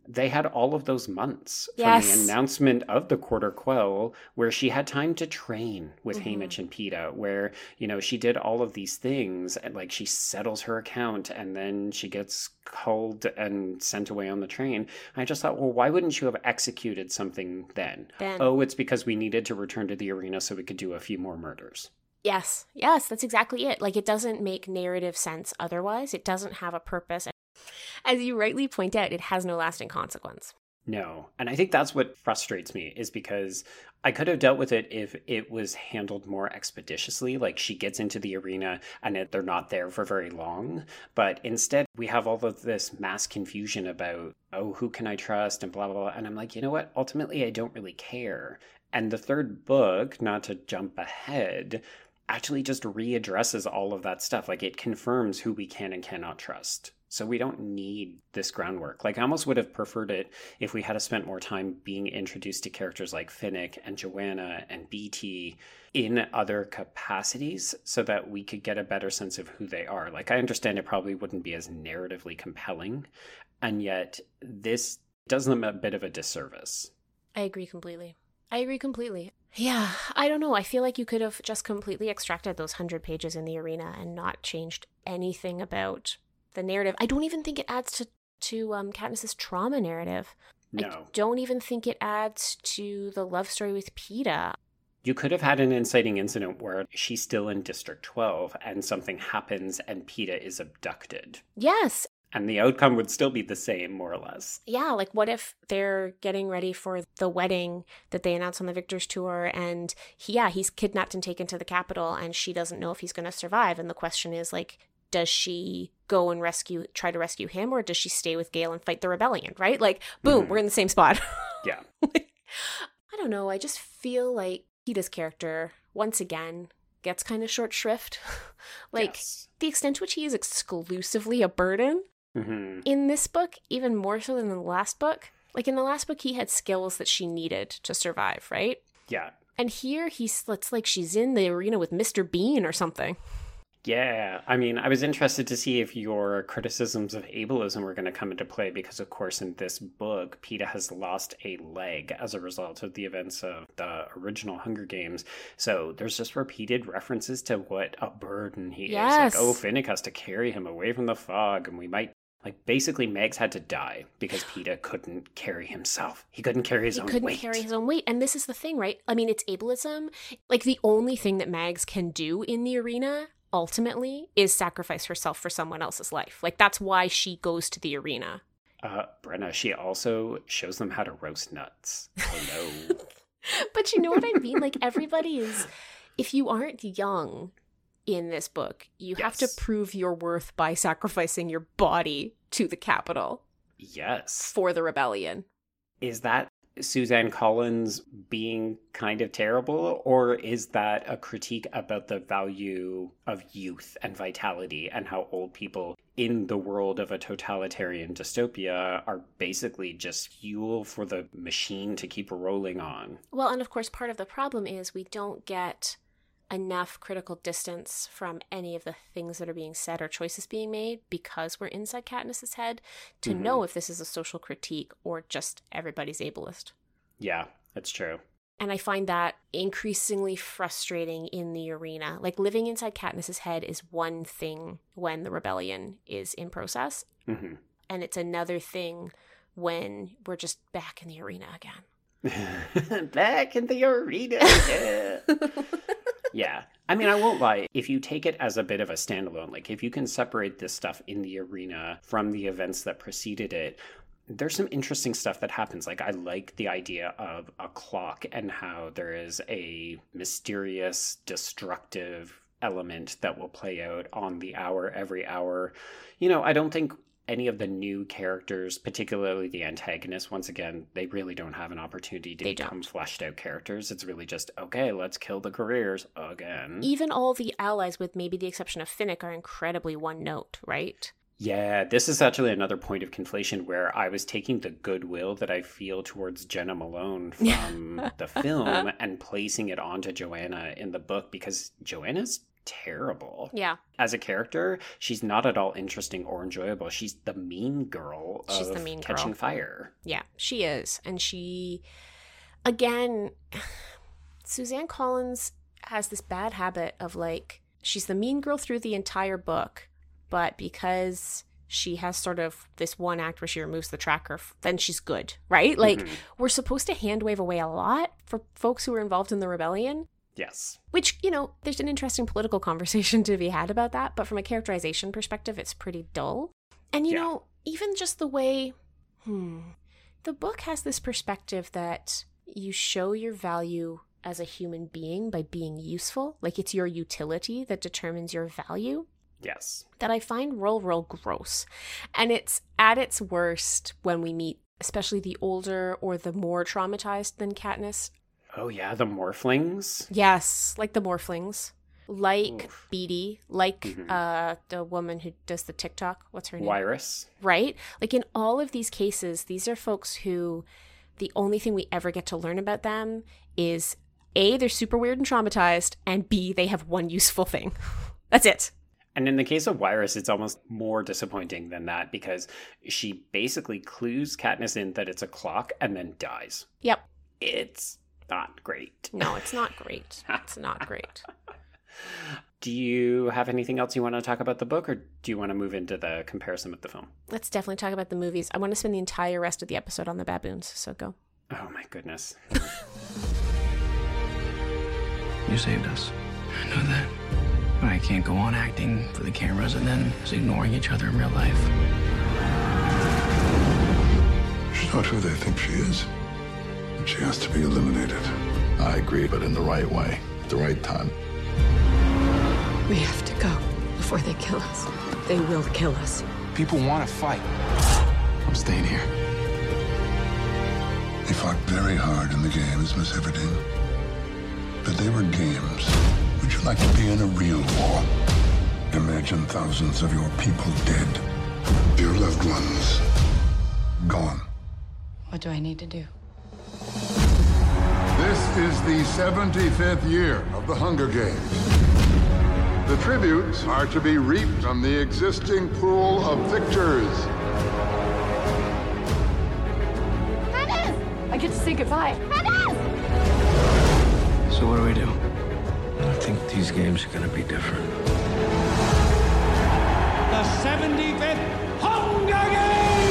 Speaker 1: they had all of those months from the announcement of the quarter quell where she had time to train with
Speaker 2: Mhm.
Speaker 1: Haymitch and Peeta, where, you know, she did all of these things and like she settles her account and then she gets called and sent away on the train. I just thought, well, why wouldn't you have executed something then?
Speaker 2: Then,
Speaker 1: Oh, it's because we needed to return to the arena so we could do a few more murders.
Speaker 2: Yes, yes, that's exactly it. Like it doesn't make narrative sense otherwise. It doesn't have a purpose. And as you rightly point out, it has no lasting consequence.
Speaker 1: No. And I think that's what frustrates me is because I could have dealt with it if it was handled more expeditiously. Like she gets into the arena and they're not there for very long. But instead, we have all of this mass confusion about, oh, who can I trust and blah, blah, blah. And I'm like, you know what? Ultimately, I don't really care. And the third book, not to jump ahead, actually just readdresses all of that stuff. Like it confirms who we can and cannot trust. So we don't need this groundwork. Like I almost would have preferred it if we had spent more time being introduced to characters like Finnick and Johanna and Beetee in other capacities so that we could get a better sense of who they are. Like I understand it probably wouldn't be as narratively compelling, and yet this does them a bit of a disservice.
Speaker 2: I agree completely. I agree completely. Yeah, I don't know. I feel like you could have just completely extracted those 100 pages in the arena and not changed anything about the narrative. I don't even think it adds to to um Katniss's trauma narrative. I
Speaker 1: No.
Speaker 2: don't even think it adds to the love story with Peeta.
Speaker 1: You could have had an inciting incident where she's still in District 12 and something happens and Peeta is abducted.
Speaker 2: Yes,
Speaker 1: And the outcome would still be the same, more or less.
Speaker 2: yeah, like what if they're getting ready for the wedding that they announced on the Victor's tour and he, yeah, he's kidnapped and taken to the Capitol and she doesn't know if he's going to survive and the question is like does she go and rescue try to rescue him or does she stay with Gale and fight the rebellion, right? Like boom,
Speaker 1: Mhm.
Speaker 2: we're in the same spot.
Speaker 1: Yeah.
Speaker 2: I don't know, I just feel like Peeta's character once again gets kind of short shrift. like
Speaker 1: Yes.
Speaker 2: the extent to which he is exclusively a burden
Speaker 1: Mhm.
Speaker 2: in this book, even more so than in the last book. Like in the last book, he had skills that she needed to survive, right?
Speaker 1: Yeah.
Speaker 2: And here he's it's like she's in the arena with Mr. Bean or something.
Speaker 1: Yeah, I mean, I was interested to see if your criticisms of ableism were going to come into play because, of course, in this book, Peeta has lost a leg as a result of the events of the original Hunger Games. So there's just repeated references to what a burden he
Speaker 2: Yes.
Speaker 1: is. Like, oh, Finnick has to carry him away from the fog, and we might. Like basically, Mags had to die because Peeta couldn't carry himself. He couldn't carry his own weight.
Speaker 2: He
Speaker 1: own
Speaker 2: couldn't
Speaker 1: weight.
Speaker 2: carry his own weight. And this is the thing, right? I mean, it's ableism. Like the only thing that Mags can do in the arena ultimately is sacrifice herself for someone else's life. Like that's why she goes to the arena.
Speaker 1: Uh, Brenna, she also shows them how to roast nuts. Hello.
Speaker 2: But you know what I mean? Like everybody is if you aren't young in this book, you have to prove your worth by sacrificing your body to the Capitol
Speaker 1: yes.
Speaker 2: for the rebellion.
Speaker 1: is that Suzanne Collins being kind of terrible, or is that a critique about the value of youth and vitality and how old people in the world of a totalitarian dystopia are basically just fuel for the machine to keep rolling on?
Speaker 2: Well, and of course, part of the problem is we don't get enough critical distance from any of the things that are being said or choices being made because we're inside Katniss's head to
Speaker 1: Mhm.
Speaker 2: know if this is a social critique or just everybody's ableist.
Speaker 1: Yeah, that's true.
Speaker 2: And I find that increasingly frustrating in the arena. Like living inside Katniss's head is one thing when the rebellion is in process,
Speaker 1: hmm
Speaker 2: and it's another thing when we're just back in the arena again.
Speaker 1: Back in the arena. Yeah. Yeah. I mean, I won't lie. If you take it as a bit of a standalone, like if you can separate this stuff in the arena from the events that preceded it, there's some interesting stuff that happens. Like, I like the idea of a clock and how there is a mysterious, destructive element that will play out on the hour every hour. You know, I don't think any of the new characters, particularly the antagonists, once again, they really don't have an opportunity to
Speaker 2: They
Speaker 1: become
Speaker 2: don't.
Speaker 1: fleshed out characters. It's really just, okay, let's kill the careers again.
Speaker 2: Even all the allies, with maybe the exception of Finnick, are incredibly one note, right?
Speaker 1: Yeah, this is actually another point of conflation where I was taking the goodwill that I feel towards Jena Malone from the film and placing it onto Johanna in the book because Johanna's terrible.
Speaker 2: Yeah,
Speaker 1: As a character, she's not at all interesting or enjoyable. She's the mean girl of
Speaker 2: She's the mean
Speaker 1: Catching
Speaker 2: girl.
Speaker 1: Fire.
Speaker 2: yeah, she is. And she, again, Suzanne Collins has this bad habit of like, she's the mean girl through the entire book, but because she has sort of this one act where she removes the tracker, then she's good, right? Like,
Speaker 1: Mhm.
Speaker 2: we're supposed to hand wave away a lot for folks who are involved in the rebellion.
Speaker 1: Yes.
Speaker 2: Which, you know, there's an interesting political conversation to be had about that, but from a characterization perspective, it's pretty dull. And, you
Speaker 1: Yeah.
Speaker 2: know, even just the way, hmm, the book has this perspective that you show your value as a human being by being useful. Like it's your utility that determines your value.
Speaker 1: Yes.
Speaker 2: That I find real, real gross. And it's at its worst when we meet, especially the older or the more traumatized than Katniss
Speaker 1: Oh, yeah, the Morphlings.
Speaker 2: Yes, like the morphlings, like
Speaker 1: Oof.
Speaker 2: Beetee, like
Speaker 1: Mhm.
Speaker 2: uh the woman who does the TikTok. What's her name?
Speaker 1: Wiress.
Speaker 2: Right? Like in all of these cases, these are folks who the only thing we ever get to learn about them is A, they're super weird and traumatized, and B, they have one useful thing. That's it.
Speaker 1: And in the case of Wiress, it's almost more disappointing than that because she basically clues Katniss in that it's a clock and then dies.
Speaker 2: Yep.
Speaker 1: It's not great.
Speaker 2: No, it's not great. It's not great.
Speaker 1: Do you have anything else you want to talk about the book, or do you want to move into the comparison with the film?
Speaker 2: Let's definitely talk about the movies. I want to spend the entire rest of the episode on the baboons, so go.
Speaker 1: Oh my goodness.
Speaker 3: You saved us. I know that. But I can't go on acting for the cameras and then just ignoring each other in real life.
Speaker 4: She's not who they think she is. And she has to be eliminated.
Speaker 5: I agree, but in the right way, at the right time.
Speaker 6: We have to go before they kill us. They will kill us.
Speaker 7: People want to fight.
Speaker 3: I'm staying here.
Speaker 4: They fought very hard in the games, Miss Everdeen. But they were games. Would you like to be in a real war? Imagine thousands of your people dead. Your loved ones gone.
Speaker 6: What do I need to do?
Speaker 4: This is the 75th year of the Hunger Games. The tributes are to be reaped from the existing pool of victors.
Speaker 6: I get to say goodbye.
Speaker 3: So what do we do? I think these games are gonna be different.
Speaker 7: The 75th Hunger Games!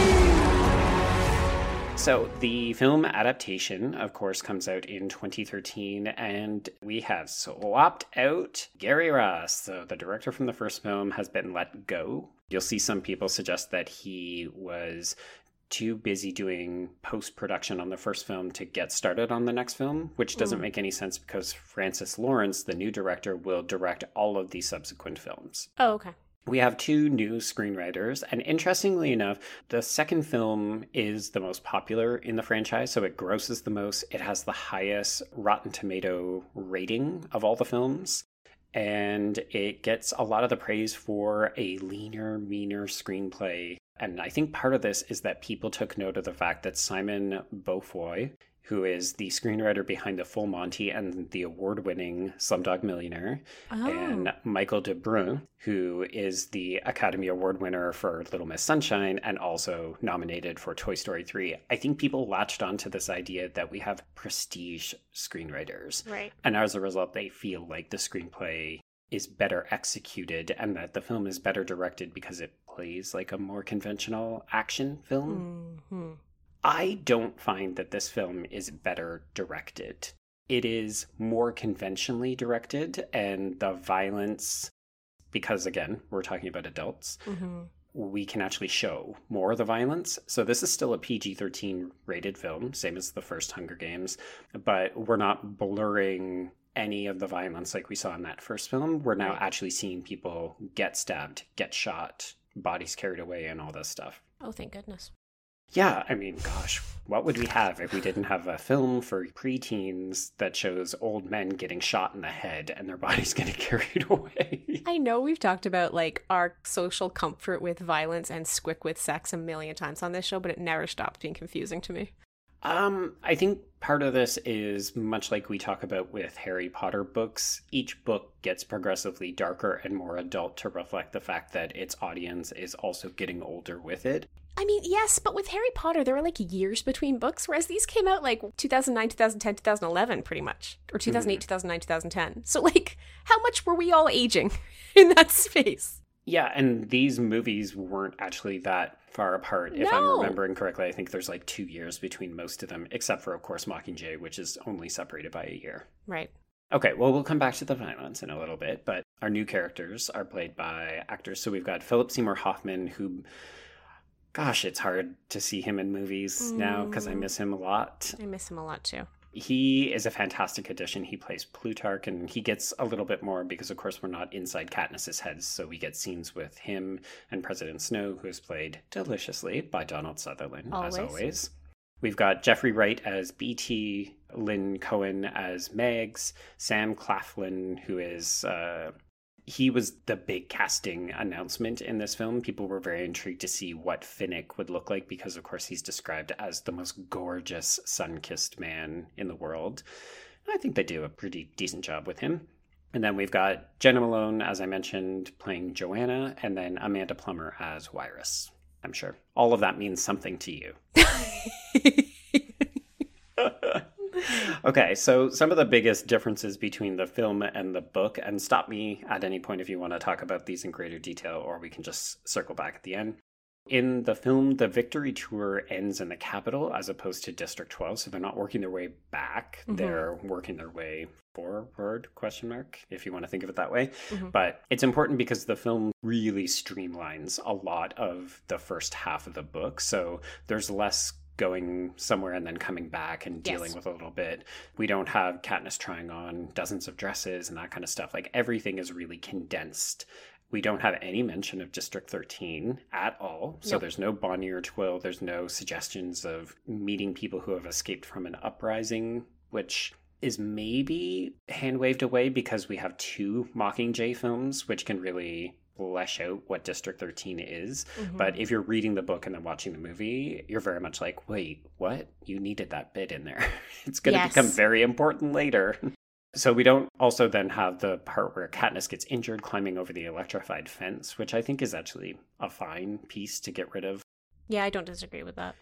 Speaker 1: So, the film adaptation, of course, comes out in 2013, and we have swapped out Gary Ross. So, the director from the first film has been let go. You'll see some people suggest that he was too busy doing post production on the first film to get started on the next film, which doesn't hmm. make any sense because Francis Lawrence, the new director, will direct all of the subsequent films.
Speaker 2: Oh, okay.
Speaker 1: We have two new screenwriters, and interestingly enough, the second film is the most popular in the franchise, so it grosses the most. It has the highest Rotten Tomato rating of all the films, and it gets a lot of the praise for a leaner, meaner screenplay. And I think part of this is that people took note of the fact that Simon Beaufoy, who is the screenwriter behind The Full Monty and the award winning Slumdog Millionaire, and Michael deBruyn, who is the Academy Award winner for Little Miss Sunshine and also nominated for Toy Story 3. I think people latched onto this idea that we have prestige screenwriters.
Speaker 2: Right.
Speaker 1: And as a result, they feel like the screenplay is better executed and that the film is better directed because it plays like a more conventional action film.
Speaker 2: hmm
Speaker 1: I don't find that this film is better directed. It is more conventionally directed, and the violence, because again, we're talking about adults,
Speaker 2: hmm
Speaker 1: we can actually show more of the violence. So this is still a PG 13 rated film, same as the first Hunger Games, but we're not blurring any of the violence like we saw in that first film. We're now
Speaker 2: Right.
Speaker 1: actually seeing people get stabbed, get shot, bodies carried away, and all this stuff.
Speaker 2: Oh, thank goodness.
Speaker 1: Yeah, I mean, gosh, what would we have if we didn't have a film for preteens that shows old men getting shot in the head and their bodies getting carried away?
Speaker 2: I know we've talked about like our social comfort with violence and squick with sex a million times on this show, but it never stopped being confusing to me.
Speaker 1: Um, I think part of this is much like we talk about with Harry Potter books. Each book gets progressively darker and more adult to reflect the fact that its audience is also getting older with it.
Speaker 2: I mean, yes, but with Harry Potter, there were like years between books, whereas these came out like 2009, 2010, 2011, pretty much, or mm-hmm. 2008, 2009, 2010. So, like, how much were we all aging in that space?
Speaker 1: Yeah, and these movies weren't actually that far apart. If I'm remembering correctly, I think there's like two years between most of them, except for, of course, Mockingjay, which is only separated by a year.
Speaker 2: Right.
Speaker 1: Okay, well, we'll come back to the violence in a little bit, but our new characters are played by actors. So we've got Philip Seymour Hoffman, who, gosh, it's hard to see him in movies now because I miss him a lot.
Speaker 2: I miss him a lot too.
Speaker 1: He is a fantastic addition. He plays Plutarch, and he gets a little bit more because, of course, we're not inside Katniss's head, so we get scenes with him and President Snow, who is played deliciously by Donald Sutherland, as
Speaker 2: Always.
Speaker 1: always. We've got Jeffrey Wright as Beetee, Lynn Cohen as Mags, Sam Claflin, who is uh, he was the big casting announcement in this film. People were very intrigued to see what Finnick would look like because, of course, he's described as the most gorgeous, sun kissed man in the world. I think they do a pretty decent job with him. And then we've got Jena Malone, as I mentioned, playing Johanna, and then Amanda Plummer as Wiress. I'm sure all of that means something to you. okay, so some of the biggest differences between the film and the book, and stop me at any point if you want to talk about these in greater detail, or we can just circle back at the end. In the film, the victory tour ends in the Capitol as opposed to District 12, so they're not working their way back; mm-hmm. they're working their way forward question mark if you want to think of it that way. Mm-hmm. But it's important because the film really streamlines a lot of the first half of the book so there's less going somewhere and then coming back and dealing
Speaker 2: Yes.
Speaker 1: with a little bit we don't have Katniss trying on dozens of dresses and that kind of stuff like everything is really condensed we don't have any mention of District 13 at all. So
Speaker 2: Nope.
Speaker 1: there's no Bonnie or Twill. There's no suggestions of meeting people who have escaped from an uprising, which is maybe hand waved away because we have two Mockingjay films, which can really flesh out what District 13 is.
Speaker 2: Mm-hmm.
Speaker 1: But if you're reading the book and then watching the movie, you're very much like, wait, what? You needed that bit in there. it's going to
Speaker 2: Yes.
Speaker 1: become very important later. So we don't also then have the part where Katniss gets injured climbing over the electrified fence, which I think is actually a fine piece to get rid of.
Speaker 2: Yeah, I don't disagree with that.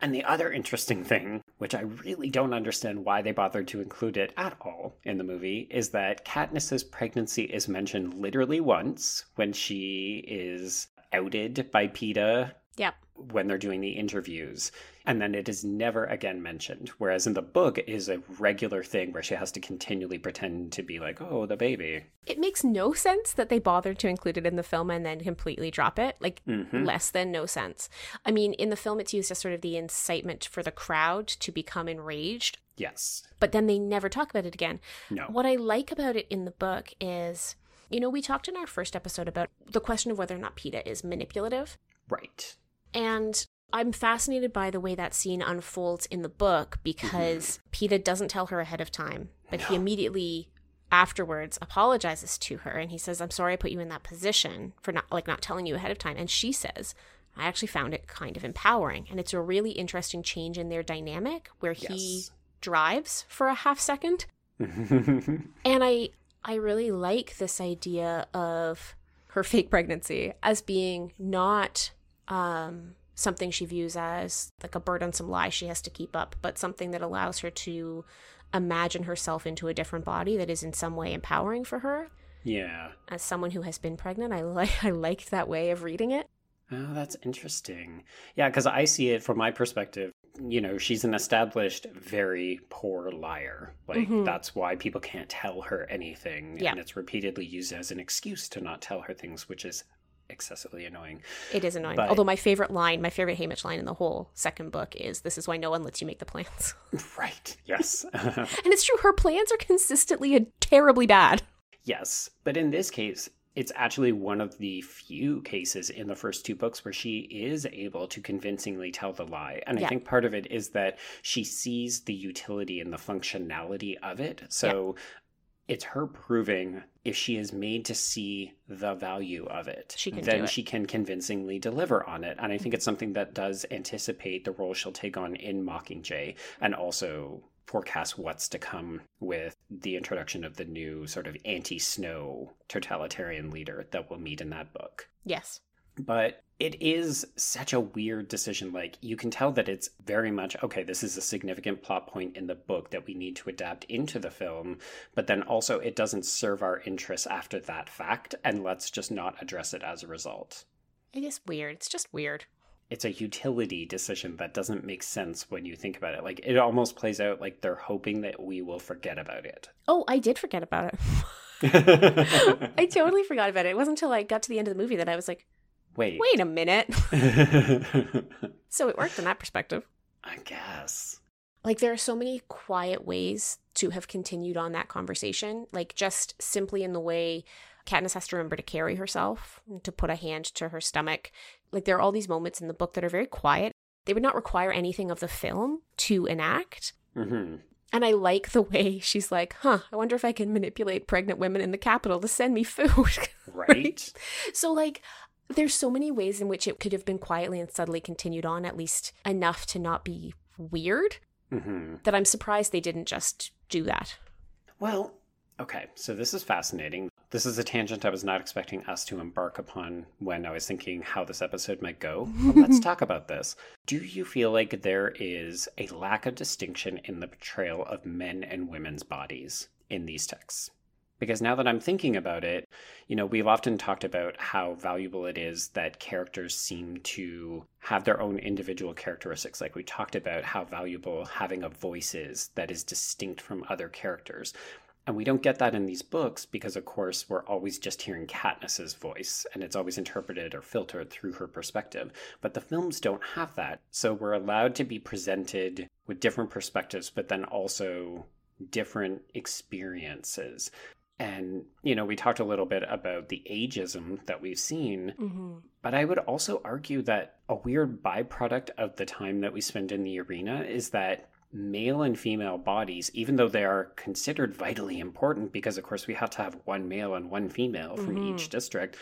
Speaker 1: And the other interesting thing, which I really don't understand why they bothered to include it at all in the movie, is that Katniss's pregnancy is mentioned literally once when she is outed by Peeta
Speaker 2: Yep.
Speaker 1: when they're doing the interviews. And then it is never again mentioned. Whereas in the book, it is a regular thing where she has to continually pretend to be like, oh, the baby.
Speaker 2: It makes no sense that they bothered to include it in the film and then completely drop it. Like,
Speaker 1: Mhm.
Speaker 2: less than no sense. I mean, in the film, it's used as sort of the incitement for the crowd to become enraged,
Speaker 1: Yes.
Speaker 2: but then they never talk about it again.
Speaker 1: No.
Speaker 2: What I like about it in the book is, you know, we talked in our first episode about the question of whether or not Peeta is manipulative.
Speaker 1: Right.
Speaker 2: And I'm fascinated by the way that scene unfolds in the book because Peeta doesn't tell her ahead of time, but he immediately afterwards apologizes to her and he says, I'm sorry I put you in that position for not like not telling you ahead of time. And she says, I actually found it kind of empowering. And it's a really interesting change in their dynamic where he
Speaker 1: Yes.
Speaker 2: drives for a half second and I I really like this idea of her fake pregnancy as being not um, something she views as like a burdensome lie she has to keep up, but something that allows her to imagine herself into a different body that is in some way empowering for her.
Speaker 1: yeah.
Speaker 2: As someone who has been pregnant, I like I liked that way of reading it.
Speaker 1: Oh, that's interesting. Yeah, because I see it from my perspective. You know, she's an established, very poor liar. Like,
Speaker 2: Mhm.
Speaker 1: that's why people can't tell her anything.
Speaker 2: Yeah.
Speaker 1: And it's repeatedly used as an excuse to not tell her things, which is excessively annoying.
Speaker 2: It is annoying.
Speaker 1: But-
Speaker 2: Although my favorite line, my favorite Haymitch line in the whole second book is this is why no one lets you make the plans.
Speaker 1: right. Yes.
Speaker 2: and it's true, her plans are consistently terribly bad.
Speaker 1: yes. But in this case, it's actually one of the few cases in the first two books where she is able to convincingly tell the lie. And
Speaker 2: Yeah.
Speaker 1: I think part of it is that she sees the utility and the functionality of it. So it's her proving if she is made to see the value of it,
Speaker 2: She can
Speaker 1: then
Speaker 2: it.
Speaker 1: she can convincingly deliver on it. And I think it's something that does anticipate the role she'll take on in Mockingjay and also forecast what's to come with the introduction of the new sort of anti-snow totalitarian leader that we'll meet in that book
Speaker 2: Yes.
Speaker 1: But it is such a weird decision like you can tell that it's very much okay this is a significant plot point in the book that we need to adapt into the film but then also it doesn't serve our interests after that fact and let's just not address it as a result
Speaker 2: It is weird. It's just weird.
Speaker 1: it's a utility decision that doesn't make sense when you think about it like it almost plays out like they're hoping that we will forget about it
Speaker 2: Oh, I did forget about it. I totally forgot about it. It wasn't until I got to the end of the movie that I was like,
Speaker 1: wait
Speaker 2: wait a minute. so it worked in that perspective.
Speaker 1: i guess
Speaker 2: Like, there are so many quiet ways to have continued on that conversation. Like, just simply in the way Katniss has to remember to carry herself, to put a hand to her stomach. Like, there are all these moments in the book that are very quiet. They would not require anything of the film to enact.
Speaker 1: hmm
Speaker 2: And I like the way she's like, huh, I wonder if I can manipulate pregnant women in the Capitol to send me food.
Speaker 1: right
Speaker 2: So, like, there's so many ways in which it could have been quietly and subtly continued on, at least enough to not be weird,
Speaker 1: hmm
Speaker 2: that I'm surprised they didn't just do that.
Speaker 1: Well, okay, so this is fascinating. This is a tangent I was not expecting us to embark upon when I was thinking how this episode might go. But let's talk about this. Do you feel like there is a lack of distinction in the portrayal of men and women's bodies in these texts? Because now that I'm thinking about it, you know, we've often talked about how valuable it is that characters seem to have their own individual characteristics. Like we talked about how valuable having a voice is that is distinct from other characters. And we don't get that in these books because, of course, we're always just hearing Katniss's voice and it's always interpreted or filtered through her perspective. But the films don't have that. So we're allowed to be presented with different perspectives, but then also different experiences. And, you know, we talked a little bit about the ageism that we've seen,
Speaker 2: Mm-hmm.
Speaker 1: but I would also argue that a weird byproduct of the time that we spend in the arena is that male and female bodies, even though they are considered vitally important, because of course we have to have one male and one female from
Speaker 2: Mhm.
Speaker 1: each district,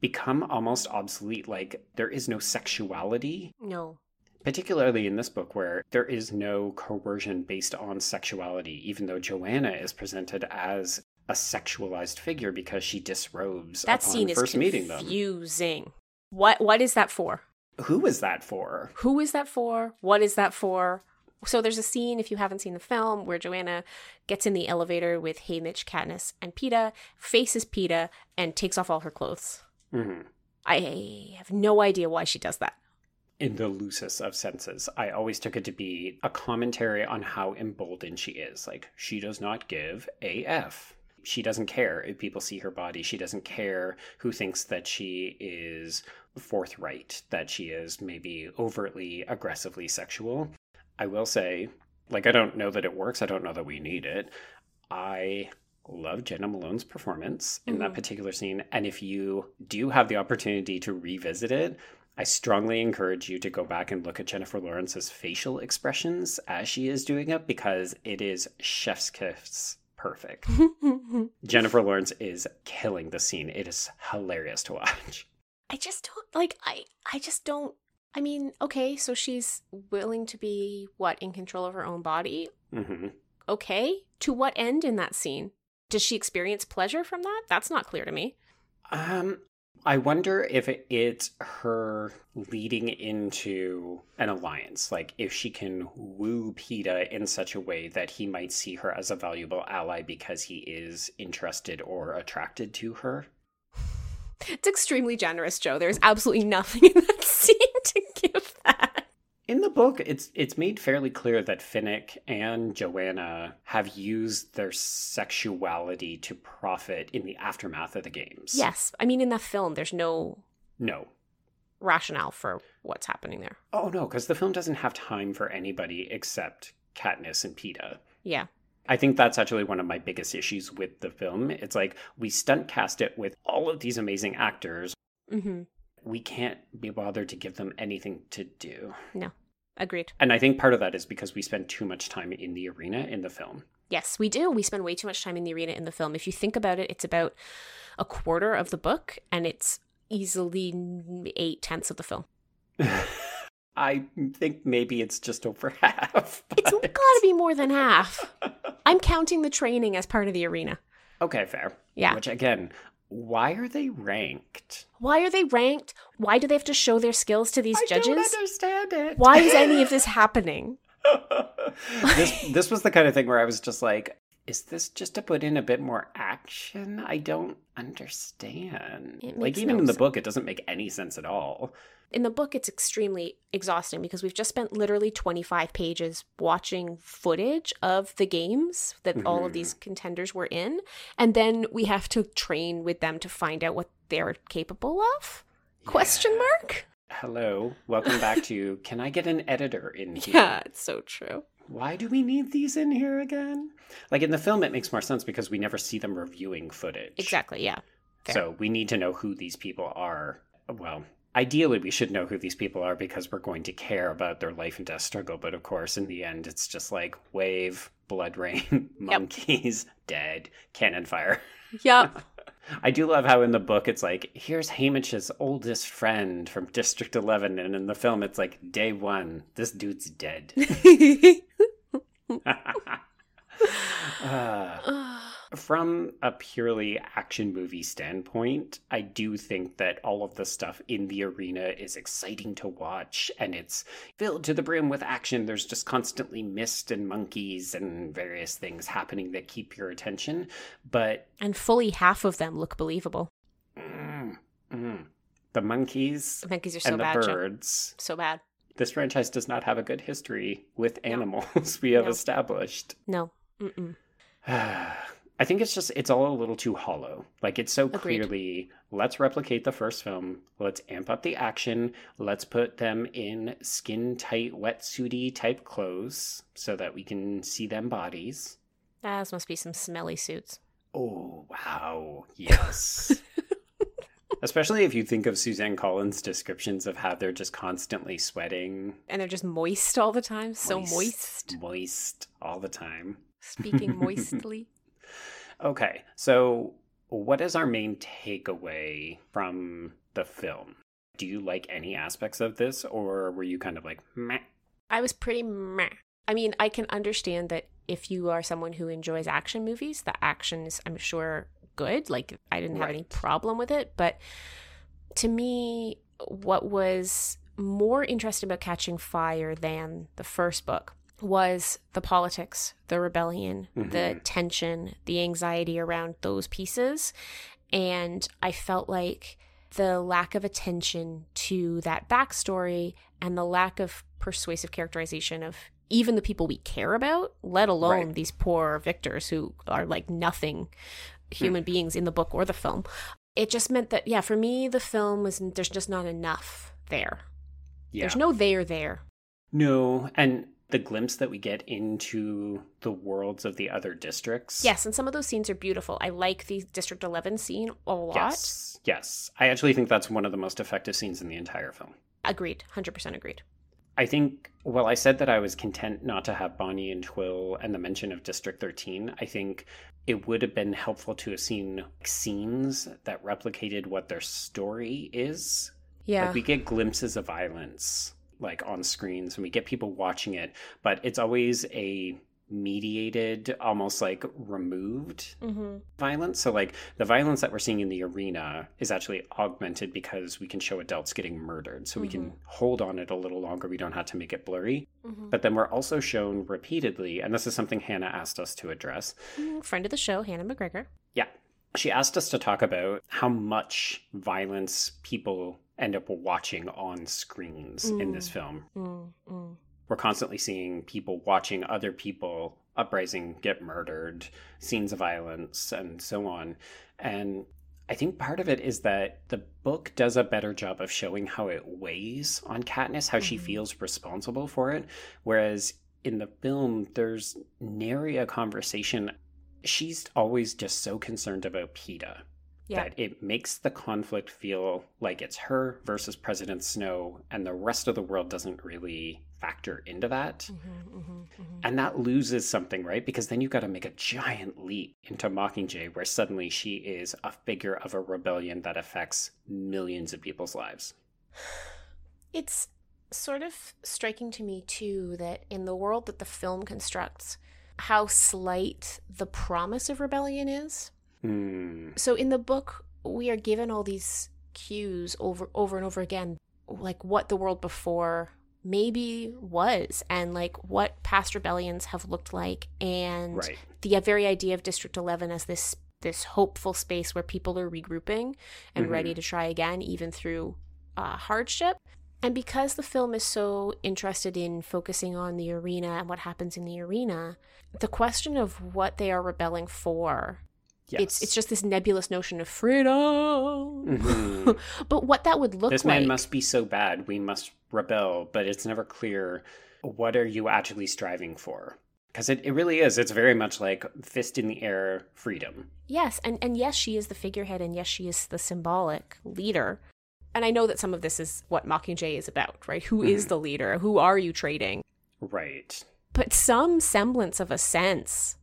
Speaker 1: become almost obsolete. Like there is no sexuality,
Speaker 2: No.
Speaker 1: particularly in this book where there is no coercion based on sexuality, even though Johanna is presented as a sexualized figure because she disrobes
Speaker 2: That
Speaker 1: upon
Speaker 2: scene is
Speaker 1: first meeting them.
Speaker 2: confusing. What what is that for?
Speaker 1: Who is that for?
Speaker 2: Who is that for? What is that for? So there's a scene, if you haven't seen the film, where Johanna gets in the elevator with Haymitch, Katniss, and Peeta, faces Peeta, and takes off all her clothes.
Speaker 1: hmm
Speaker 2: I have no idea why she does that.
Speaker 1: In the loosest of senses, I always took it to be a commentary on how emboldened she is. Like, she does not give a F. She doesn't care if people see her body. She doesn't care who thinks that she is forthright, that she is maybe overtly, aggressively sexual. I will say, like, I don't know that it works. I don't know that we need it. I love Jena Malone's performance in that
Speaker 2: Mhm.
Speaker 1: particular scene. And if you do have the opportunity to revisit it, I strongly encourage you to go back and look at Jennifer Lawrence's facial expressions as she is doing it because it is chef's kiss perfect. Jennifer Lawrence is killing the scene. It is hilarious to watch.
Speaker 2: I just don't like I I just don't I mean, okay, so she's willing to be what in control of her own body.
Speaker 1: hmm
Speaker 2: Okay. To what end in that scene? Does she experience pleasure from that? That's not clear to me.
Speaker 1: Um, I wonder if it's her leading into an alliance. Like, if she can woo Peeta in such a way that he might see her as a valuable ally because he is interested or attracted to her.
Speaker 2: It's extremely generous, Joe. There's absolutely nothing in that scene to give that.
Speaker 1: In the book, it's it's made fairly clear that Finnick and Johanna have used their sexuality to profit in the aftermath of the games.
Speaker 2: Yes. I mean, in the film, there's no
Speaker 1: No.
Speaker 2: rationale for what's happening there.
Speaker 1: Oh no, because the film doesn't have time for anybody except Katniss and Peeta.
Speaker 2: Yeah.
Speaker 1: I think that's actually one of my biggest issues with the film. It's like we stunt cast it with all of these amazing actors.
Speaker 2: Mm-hmm.
Speaker 1: We can't be bothered to give them anything to do.
Speaker 2: No. Agreed.
Speaker 1: And I think part of that is because we spend too much time in the arena in the film.
Speaker 2: Yes, we do. We spend way too much time in the arena in the film. If you think about it, it's about a quarter of the book, and it's easily eight tenths of the film.
Speaker 1: I think maybe it's just over half.
Speaker 2: It's got to be more than half. I'm counting the training as part of the arena.
Speaker 1: Okay, fair.
Speaker 2: Yeah.
Speaker 1: Which again, why are they ranked?
Speaker 2: Why are they ranked? Why do they have to show their skills to these
Speaker 1: I
Speaker 2: judges?
Speaker 1: don't understand it.
Speaker 2: Why is any of this happening?
Speaker 1: this this was the kind of thing where I was just like, is this just to put in a bit more action? I don't understand. Like even
Speaker 2: no
Speaker 1: in the
Speaker 2: sen-
Speaker 1: book, it doesn't make any sense at all.
Speaker 2: In the book, it's extremely exhausting because we've just spent literally 25 pages watching footage of the games that all of these mm-hmm. contenders were in. And then we have to train with them to find out what they're capable of? Question mark?
Speaker 1: Hello, welcome back to. Can I get an editor in here?
Speaker 2: Yeah, it's so true.
Speaker 1: Why do we need these in here again? Like in the film, it makes more sense because we never see them reviewing footage.
Speaker 2: Exactly, yeah. Fair.
Speaker 1: So we need to know who these people are. Well, ideally, we should know who these people are because we're going to care about their life and death struggle. But of course, in the end, it's just like wave, blood rain, monkeys, dead, cannon fire.
Speaker 2: Yep.
Speaker 1: I do love how in the book it's like, here's Haymitch's oldest friend from District 11. And in the film, it's like, day one, this dude's dead. Uh, from a purely action movie standpoint, I do think that all of the stuff in the arena is exciting to watch and it's filled to the brim with action. There's just constantly mist and monkeys and various things happening that keep your attention. But
Speaker 2: and fully half of them look believable.
Speaker 1: mm, mm, the monkeys
Speaker 2: The monkeys are so
Speaker 1: and the
Speaker 2: bad. Joe.
Speaker 1: birds.
Speaker 2: So bad.
Speaker 1: This franchise does not have a good history with animals, we have
Speaker 2: No.
Speaker 1: established.
Speaker 2: No. Mm-mm.
Speaker 1: I think it's just it's all a little too hollow. Like it's so
Speaker 2: Agreed.
Speaker 1: clearly let's replicate the first film, let's amp up the action, let's put them in skin tight wetsuity type clothes so that we can see them bodies.
Speaker 2: Ah, Those must be some smelly suits.
Speaker 1: Oh wow. Yes. Especially if you think of Suzanne Collins' descriptions of how they're just constantly sweating.
Speaker 2: And they're just moist all the time. So moist.
Speaker 1: Moist all the time.
Speaker 2: Speaking moistly.
Speaker 1: Okay, so what is our main takeaway from the film? Do you like any aspects of this, or were you kind of like, meh?
Speaker 2: I was pretty meh. I mean, I can understand that if you are someone who enjoys action movies, the action is, I'm sure, good. Like, I didn't have any problem with it. But to me, what was more interesting about Catching Fire than the first book was the politics, the rebellion, the mm-hmm. tension, the anxiety around those pieces. And I felt like the lack of attention to that backstory and the lack of persuasive characterization of even the people we care about, let alone
Speaker 1: Right.
Speaker 2: these poor victors who are like nothing human hmm. beings in the book or the film. It just meant that, yeah, for me, the film was, there's just not enough there.
Speaker 1: Yeah.
Speaker 2: There's no there there.
Speaker 1: No, and the glimpse that we get into the worlds of the other districts.
Speaker 2: Yes, and some of those scenes are beautiful. I like the District 11 scene a lot.
Speaker 1: Yes. Yes. I actually think that's one of the most effective scenes in the entire film.
Speaker 2: Agreed. 100% agreed.
Speaker 1: I think, well, I said that I was content not to have Bonnie and Twill and the mention of District 13. I think it would have been helpful to have seen scenes that replicated what their story is.
Speaker 2: Yeah.
Speaker 1: Like we get glimpses of violence like on screens and we get people watching it, but it's always a mediated, almost like removed
Speaker 2: mm-hmm.
Speaker 1: violence. So like the violence that we're seeing in the arena is actually augmented because we can show adults getting murdered. So we can hold on it a little longer. We don't have to make it blurry.
Speaker 2: Mm-hmm.
Speaker 1: But then we're also shown repeatedly, and this is something Hannah asked us to address.
Speaker 2: Friend of the show, Hannah McGregor.
Speaker 1: Yeah. She asked us to talk about how much violence people end up watching on screens in this film.
Speaker 2: Mm, mm.
Speaker 1: We're constantly seeing people watching other people uprising get murdered, scenes of violence, and so on. And I think part of it is that the book does a better job of showing how it weighs on Katniss, how she feels responsible for it. Whereas in the film, there's nary a conversation. She's always just so concerned about Peeta
Speaker 2: Yeah.
Speaker 1: that it makes the conflict feel like it's her versus President Snow, and the rest of the world doesn't really factor into that.
Speaker 2: Mm-hmm, mm-hmm, mm-hmm.
Speaker 1: And that loses something, right? Because then you've got to make a giant leap into Mockingjay, where suddenly she is a figure of a rebellion that affects millions of people's lives.
Speaker 2: It's sort of striking to me, too, that in the world that the film constructs, how slight the promise of rebellion is.
Speaker 1: Hmm.
Speaker 2: So in the book, we are given all these cues over over and over again, like what the world before maybe was and like what past rebellions have looked like and
Speaker 1: Right.
Speaker 2: the very idea of district 11 as this this hopeful space where people are regrouping and ready to try again even through uh, hardship and because the film is so interested in focusing on the arena and what happens in the arena the question of what they are rebelling for
Speaker 1: Yes.
Speaker 2: it's it's just this nebulous notion of freedom.
Speaker 1: Mhm.
Speaker 2: but what that would look
Speaker 1: this
Speaker 2: like This
Speaker 1: man must be so bad. We must rebel, but it's never clear what are you actually striving for? Because it, it really is. It's very much like fist in the air freedom.
Speaker 2: Yes, and and yes, she is the figurehead and yes, she is the symbolic leader. And I know that some of this is what Mockingjay is about, right? Who is the leader? Who are you trading?
Speaker 1: Right.
Speaker 2: But some semblance of a sense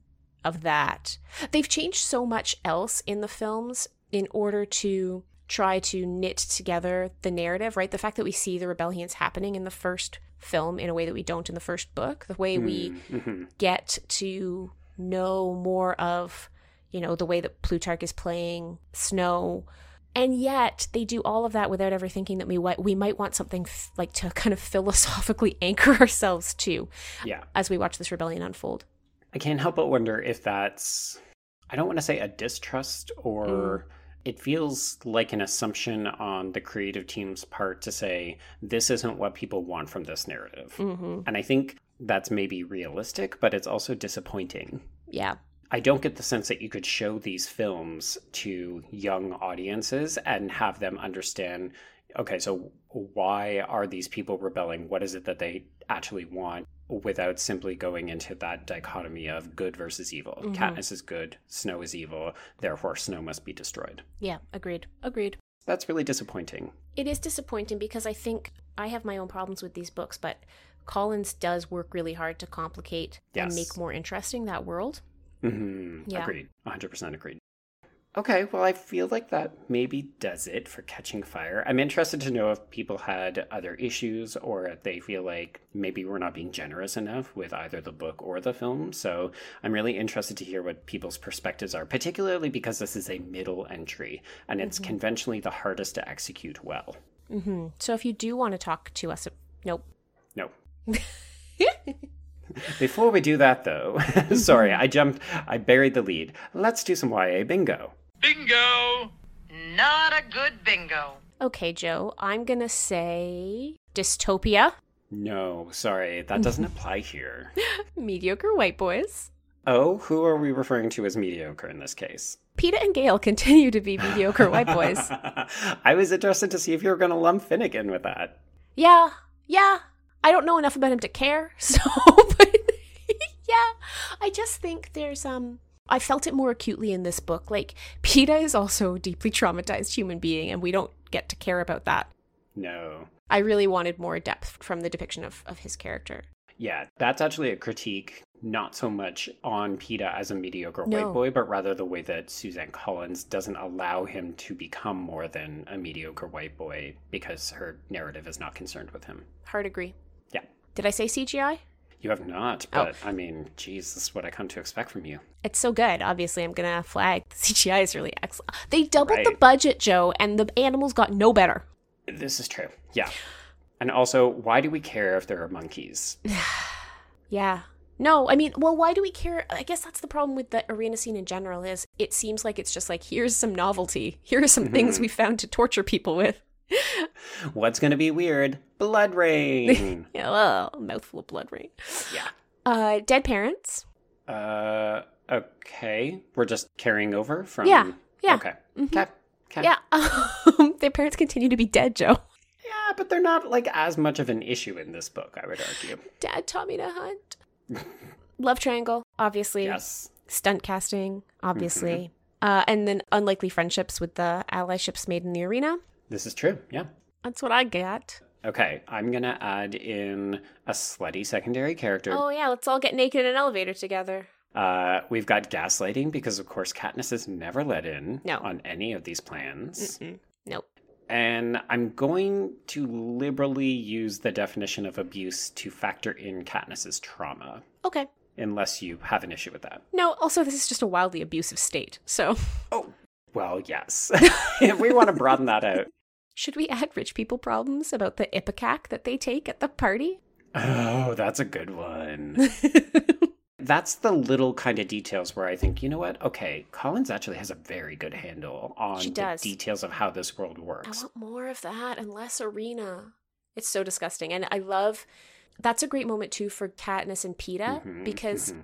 Speaker 2: of that. They've changed so much else in the films in order to try to knit together the narrative, right? The fact that we see the rebellions happening in the first film in a way that we don't in the first book, the way we
Speaker 1: hmm
Speaker 2: get to know more of, you know, the way that Plutarch is playing Snow. And yet they do all of that without ever thinking that we we might want something f- like to kind of philosophically anchor ourselves to
Speaker 1: Yeah.
Speaker 2: as we watch this rebellion unfold.
Speaker 1: I can't help but wonder if that's, I don't want to say a distrust or it feels like an assumption on the creative team's part to say, this isn't what people want from this narrative.
Speaker 2: Mm-hmm.
Speaker 1: And I think that's maybe realistic, but it's also disappointing.
Speaker 2: Yeah.
Speaker 1: I don't get the sense that you could show these films to young audiences and have them understand okay, so why are these people rebelling? What is it that they actually want without simply going into that dichotomy of good versus evil?
Speaker 2: Mhm.
Speaker 1: Katniss is good, Snow is evil, therefore Snow must be destroyed.
Speaker 2: Yeah. Agreed. Agreed.
Speaker 1: That's really disappointing.
Speaker 2: It is disappointing because I think I have my own problems with these books, but Collins does work really hard to complicate and make more interesting that world.
Speaker 1: hmm
Speaker 2: Yeah.
Speaker 1: Agreed. 100% agreed. Okay, well, I feel like that maybe does it for Catching Fire. I'm interested to know if people had other issues or if they feel like maybe we're not being generous enough with either the book or the film. So I'm really interested to hear what people's perspectives are, particularly because this is a middle entry and it's
Speaker 2: Mm-hmm.
Speaker 1: conventionally the hardest to execute well.
Speaker 2: hmm So if you do want to talk to us, nope.
Speaker 1: No. Before we do that, though, sorry, I jumped, I buried the lead. Let's do some YA bingo.
Speaker 8: Bingo! Not a good bingo.
Speaker 2: Okay, Joe, I'm gonna say dystopia,
Speaker 1: No, sorry, that doesn't apply here.
Speaker 2: mediocre white boys.
Speaker 1: Oh, who are we referring to as mediocre in this case?
Speaker 2: Peeta and Gale continue to be mediocre white boys.
Speaker 1: I was interested to see if you were going to lump Finnegan with that.
Speaker 2: Yeah, yeah. I don't know enough about him to care, so but yeah. I just think there's um I felt it more acutely in this book. Like Peeta is also a deeply traumatized human being and we don't get to care about that.
Speaker 1: No.
Speaker 2: I really wanted more depth from the depiction of, of his character.
Speaker 1: Yeah, that's actually a critique, not so much on Peeta as a mediocre
Speaker 2: No.
Speaker 1: white boy, but rather the way that Suzanne Collins doesn't allow him to become more than a mediocre white boy because her narrative is not concerned with him.
Speaker 2: Hard agree.
Speaker 1: Yeah.
Speaker 2: Did I say CGI?
Speaker 1: You have not,
Speaker 2: Oh.
Speaker 1: but I mean, geez, this is what I come to expect from you.
Speaker 2: It's so good. Obviously, I'm gonna flag the CGI is really excellent. They doubled the budget, Joe, and the animals got no better.
Speaker 1: This is true. Yeah. And also, why do we care if there are monkeys?
Speaker 2: Yeah. No, I mean, well, why do we care? I guess that's the problem with the arena scene in general is it seems like it's just like here's some novelty. Here are some mm-hmm. things we found to torture people with.
Speaker 1: What's going to be weird? Blood rain.
Speaker 2: Yeah, well, mouthful of blood rain.
Speaker 1: yeah.
Speaker 2: Uh, dead parents.
Speaker 1: Uh, okay. We're just carrying over from.
Speaker 2: Yeah, yeah.
Speaker 1: Okay. Okay. Okay.
Speaker 2: Yeah, um, their parents continue to be dead, Joe.
Speaker 1: Yeah, but they're not like as much of an issue in this book, I would argue.
Speaker 2: Dad taught me to hunt. Love triangle, obviously.
Speaker 1: Yes.
Speaker 2: Stunt casting, obviously. Uh, and then unlikely friendships with the allyships made in the arena.
Speaker 1: This is true. Yeah.
Speaker 2: That's what I got.
Speaker 1: Okay, I'm gonna add in a slutty secondary character.
Speaker 2: Oh yeah, let's all get naked in an elevator together.
Speaker 1: Uh, we've got gaslighting because, of course, Katniss is never let in
Speaker 2: No.
Speaker 1: on any of these plans.
Speaker 2: Mm-mm. Nope.
Speaker 1: And I'm going to liberally use the definition of abuse to factor in Katniss's trauma,
Speaker 2: Okay.
Speaker 1: unless you have an issue with that.
Speaker 2: No, also this is just a wildly abusive state. So
Speaker 1: Oh, well, yes. if we want to broaden that out.
Speaker 2: Should we add rich people problems about the ipecac that they take at the party?
Speaker 1: Oh, that's a good one. That's the little kind of details where I think, you know what? Okay, Collins actually has a very good handle on the details of how this world works.
Speaker 2: I want more of that and less arena. It's so disgusting. And I love that's a great moment too for Katniss and Peeta
Speaker 1: Mhm,
Speaker 2: because
Speaker 1: mhm.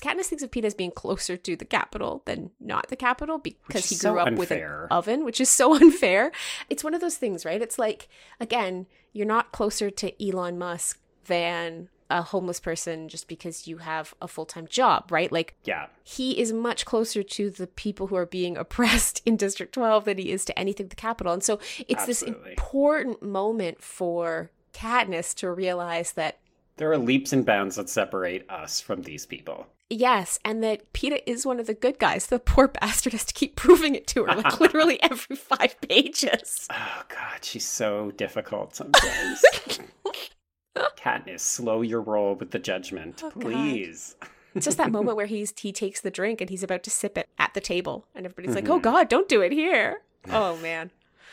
Speaker 2: Katniss thinks of Peeta as being closer to the Capitol than not the Capitol because he
Speaker 1: so
Speaker 2: grew up with an
Speaker 1: unfair.
Speaker 2: oven, which is so unfair. It's one of those things, right? It's like, again, you're not closer to Elon Musk than a homeless person just because you have a full time job, right? Like,
Speaker 1: Yeah.
Speaker 2: he is much closer to the people who are being oppressed in District 12 than he is to anything at the Capitol. And so it's this important moment for Katniss to realize that
Speaker 1: There are leaps and bounds that separate us from these people.
Speaker 2: Yes, and that Peeta is one of the good guys. The poor bastard has to keep proving it to her, like literally every five pages.
Speaker 1: Oh, God, she's so difficult sometimes. Katniss, slow your roll with the judgment,
Speaker 2: Oh, God.
Speaker 1: please.
Speaker 2: It's just that moment where he's he takes the drink and he's about to sip it at the table, and everybody's like,
Speaker 1: Mhm.
Speaker 2: "Oh God, don't do it here!" Oh man,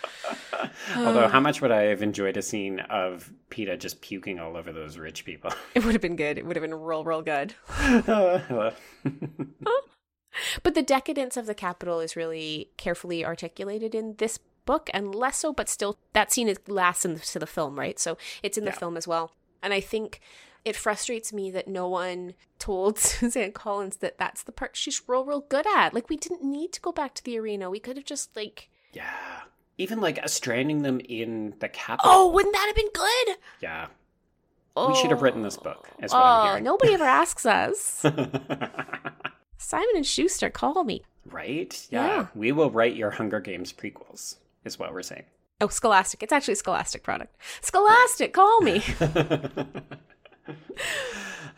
Speaker 1: Although, how um, much would I have enjoyed a scene of Peeta just puking all over those rich people?
Speaker 2: it would have been good. It would have been real, real good. But the decadence of the Capitol is really carefully articulated in this book, and less so, but still, that scene is lasts into the film, right? So it's in the
Speaker 1: Yeah.
Speaker 2: film as well. And I think it frustrates me that no one told Suzanne Collins that that's the part she's real, real good at. Like, we didn't need to go back to the arena. We could have just, like,
Speaker 1: yeah. Even like uh, stranding them in the Capitol.
Speaker 2: oh, wouldn't that have been good?
Speaker 1: Yeah. We should have written this book, is what
Speaker 2: oh, nobody ever asks us. Simon and Schuster, call me.
Speaker 1: right? Yeah.
Speaker 2: Yeah.
Speaker 1: We will write your Hunger Games prequels, is what we're saying.
Speaker 2: Oh, Scholastic. It's actually a Scholastic product. Scholastic, call me.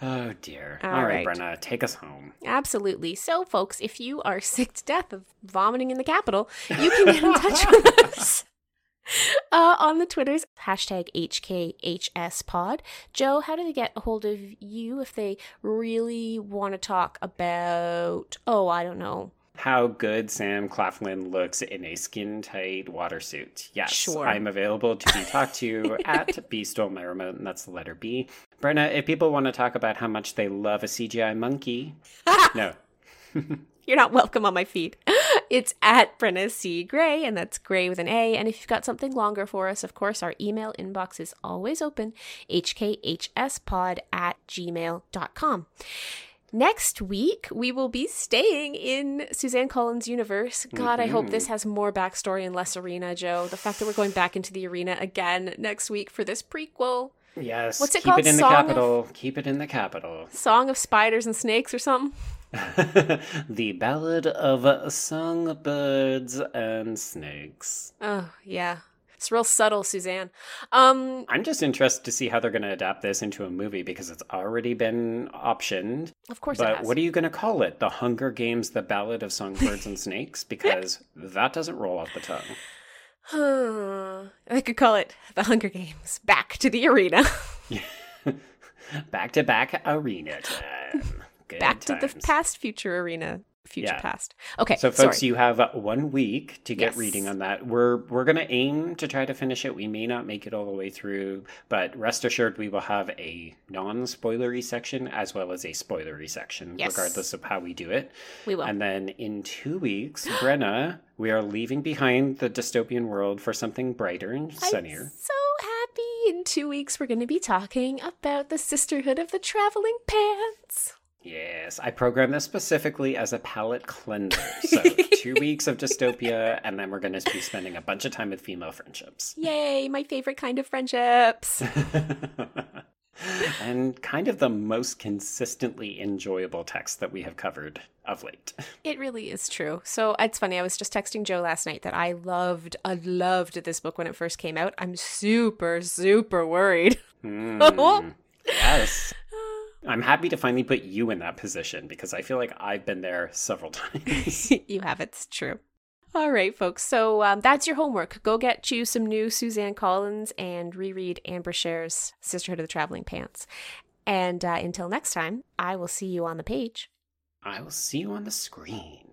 Speaker 1: Oh dear.
Speaker 2: All
Speaker 1: All right,
Speaker 2: right.
Speaker 1: Brenna, take us home.
Speaker 2: Absolutely. So, folks, if you are sick to death of vomiting in the Capitol, you can get in touch with us. Uh, on the Twitters, hashtag HKHSPod. Joe, how do they get a hold of you if they really want to talk about, oh, I don't know,
Speaker 1: How good Sam Claflin looks in a skin tight water suit. Yes,
Speaker 2: Sure.
Speaker 1: I'm available to be talked to at B Stole My Remote, and that's the letter B. Brenna, if people want to talk about how much they love a CGI monkey, no.
Speaker 2: You're not welcome on my feed. It's at Brenna C. Gray, and that's Gray with an A. And if you've got something longer for us, of course, our email inbox is always open hkhspod at gmail.com. Next week, we will be staying in Suzanne Collins' universe. God, I hope this mm-hmm. has more backstory and less arena, Joe. The fact that we're going back into the arena again next week for this prequel.
Speaker 1: Yes,
Speaker 2: What's it
Speaker 1: keep
Speaker 2: called?
Speaker 1: it in the
Speaker 2: Song of-
Speaker 1: Keep it in the Capitol.
Speaker 2: Song of Spiders and Snakes or something.
Speaker 1: the Ballad of Songbirds and Snakes.
Speaker 2: Oh, yeah. It's real subtle, Suzanne. Um,
Speaker 1: I'm just interested to see how they're going to adapt this into a movie because it's already been optioned.
Speaker 2: of course
Speaker 1: But what are you going to call it? The Hunger Games, The Ballad of Songbirds and Snakes? Because that doesn't roll off the tongue.
Speaker 2: I could call it The Hunger Games Back to the Arena.
Speaker 1: Back to back arena time. Good
Speaker 2: Back to the past future arena. Future
Speaker 1: Yeah.
Speaker 2: past. Okay,
Speaker 1: So, folks,
Speaker 2: sorry.
Speaker 1: you have uh, one week to get
Speaker 2: Yes.
Speaker 1: reading on that. We're we're gonna aim to try to finish it. We may not make it all the way through, but rest assured, we will have a non-spoilery section as well as a spoilery section,
Speaker 2: Yes.
Speaker 1: regardless of how we do it.
Speaker 2: We will.
Speaker 1: And then in two weeks, Brenna, we are leaving behind the dystopian world for something brighter and sunnier.
Speaker 2: I'm so happy. In two weeks, we're going to be talking about the Sisterhood of the Traveling Pants.
Speaker 1: Yes, I programmed this specifically as a palate cleanser. So two weeks of dystopia, and then we're going to be spending a bunch of time with female friendships.
Speaker 2: Yay, my favorite kind of friendships.
Speaker 1: and kind of the most consistently enjoyable text that we have covered of late.
Speaker 2: It really is true. So it's funny. I was just texting Joe last night that I loved, I loved this book when it first came out. I'm super, super worried.
Speaker 1: Mm, yes. I'm happy to finally put you in that position because I feel like I've been there several times.
Speaker 2: you have it's true. All right, folks. So um, that's your homework. Go get you some new Suzanne Collins and reread Ann Brashares' Sisterhood of the Traveling Pants. And uh, until next time, I will see you on the page.
Speaker 1: I will see you on the screen.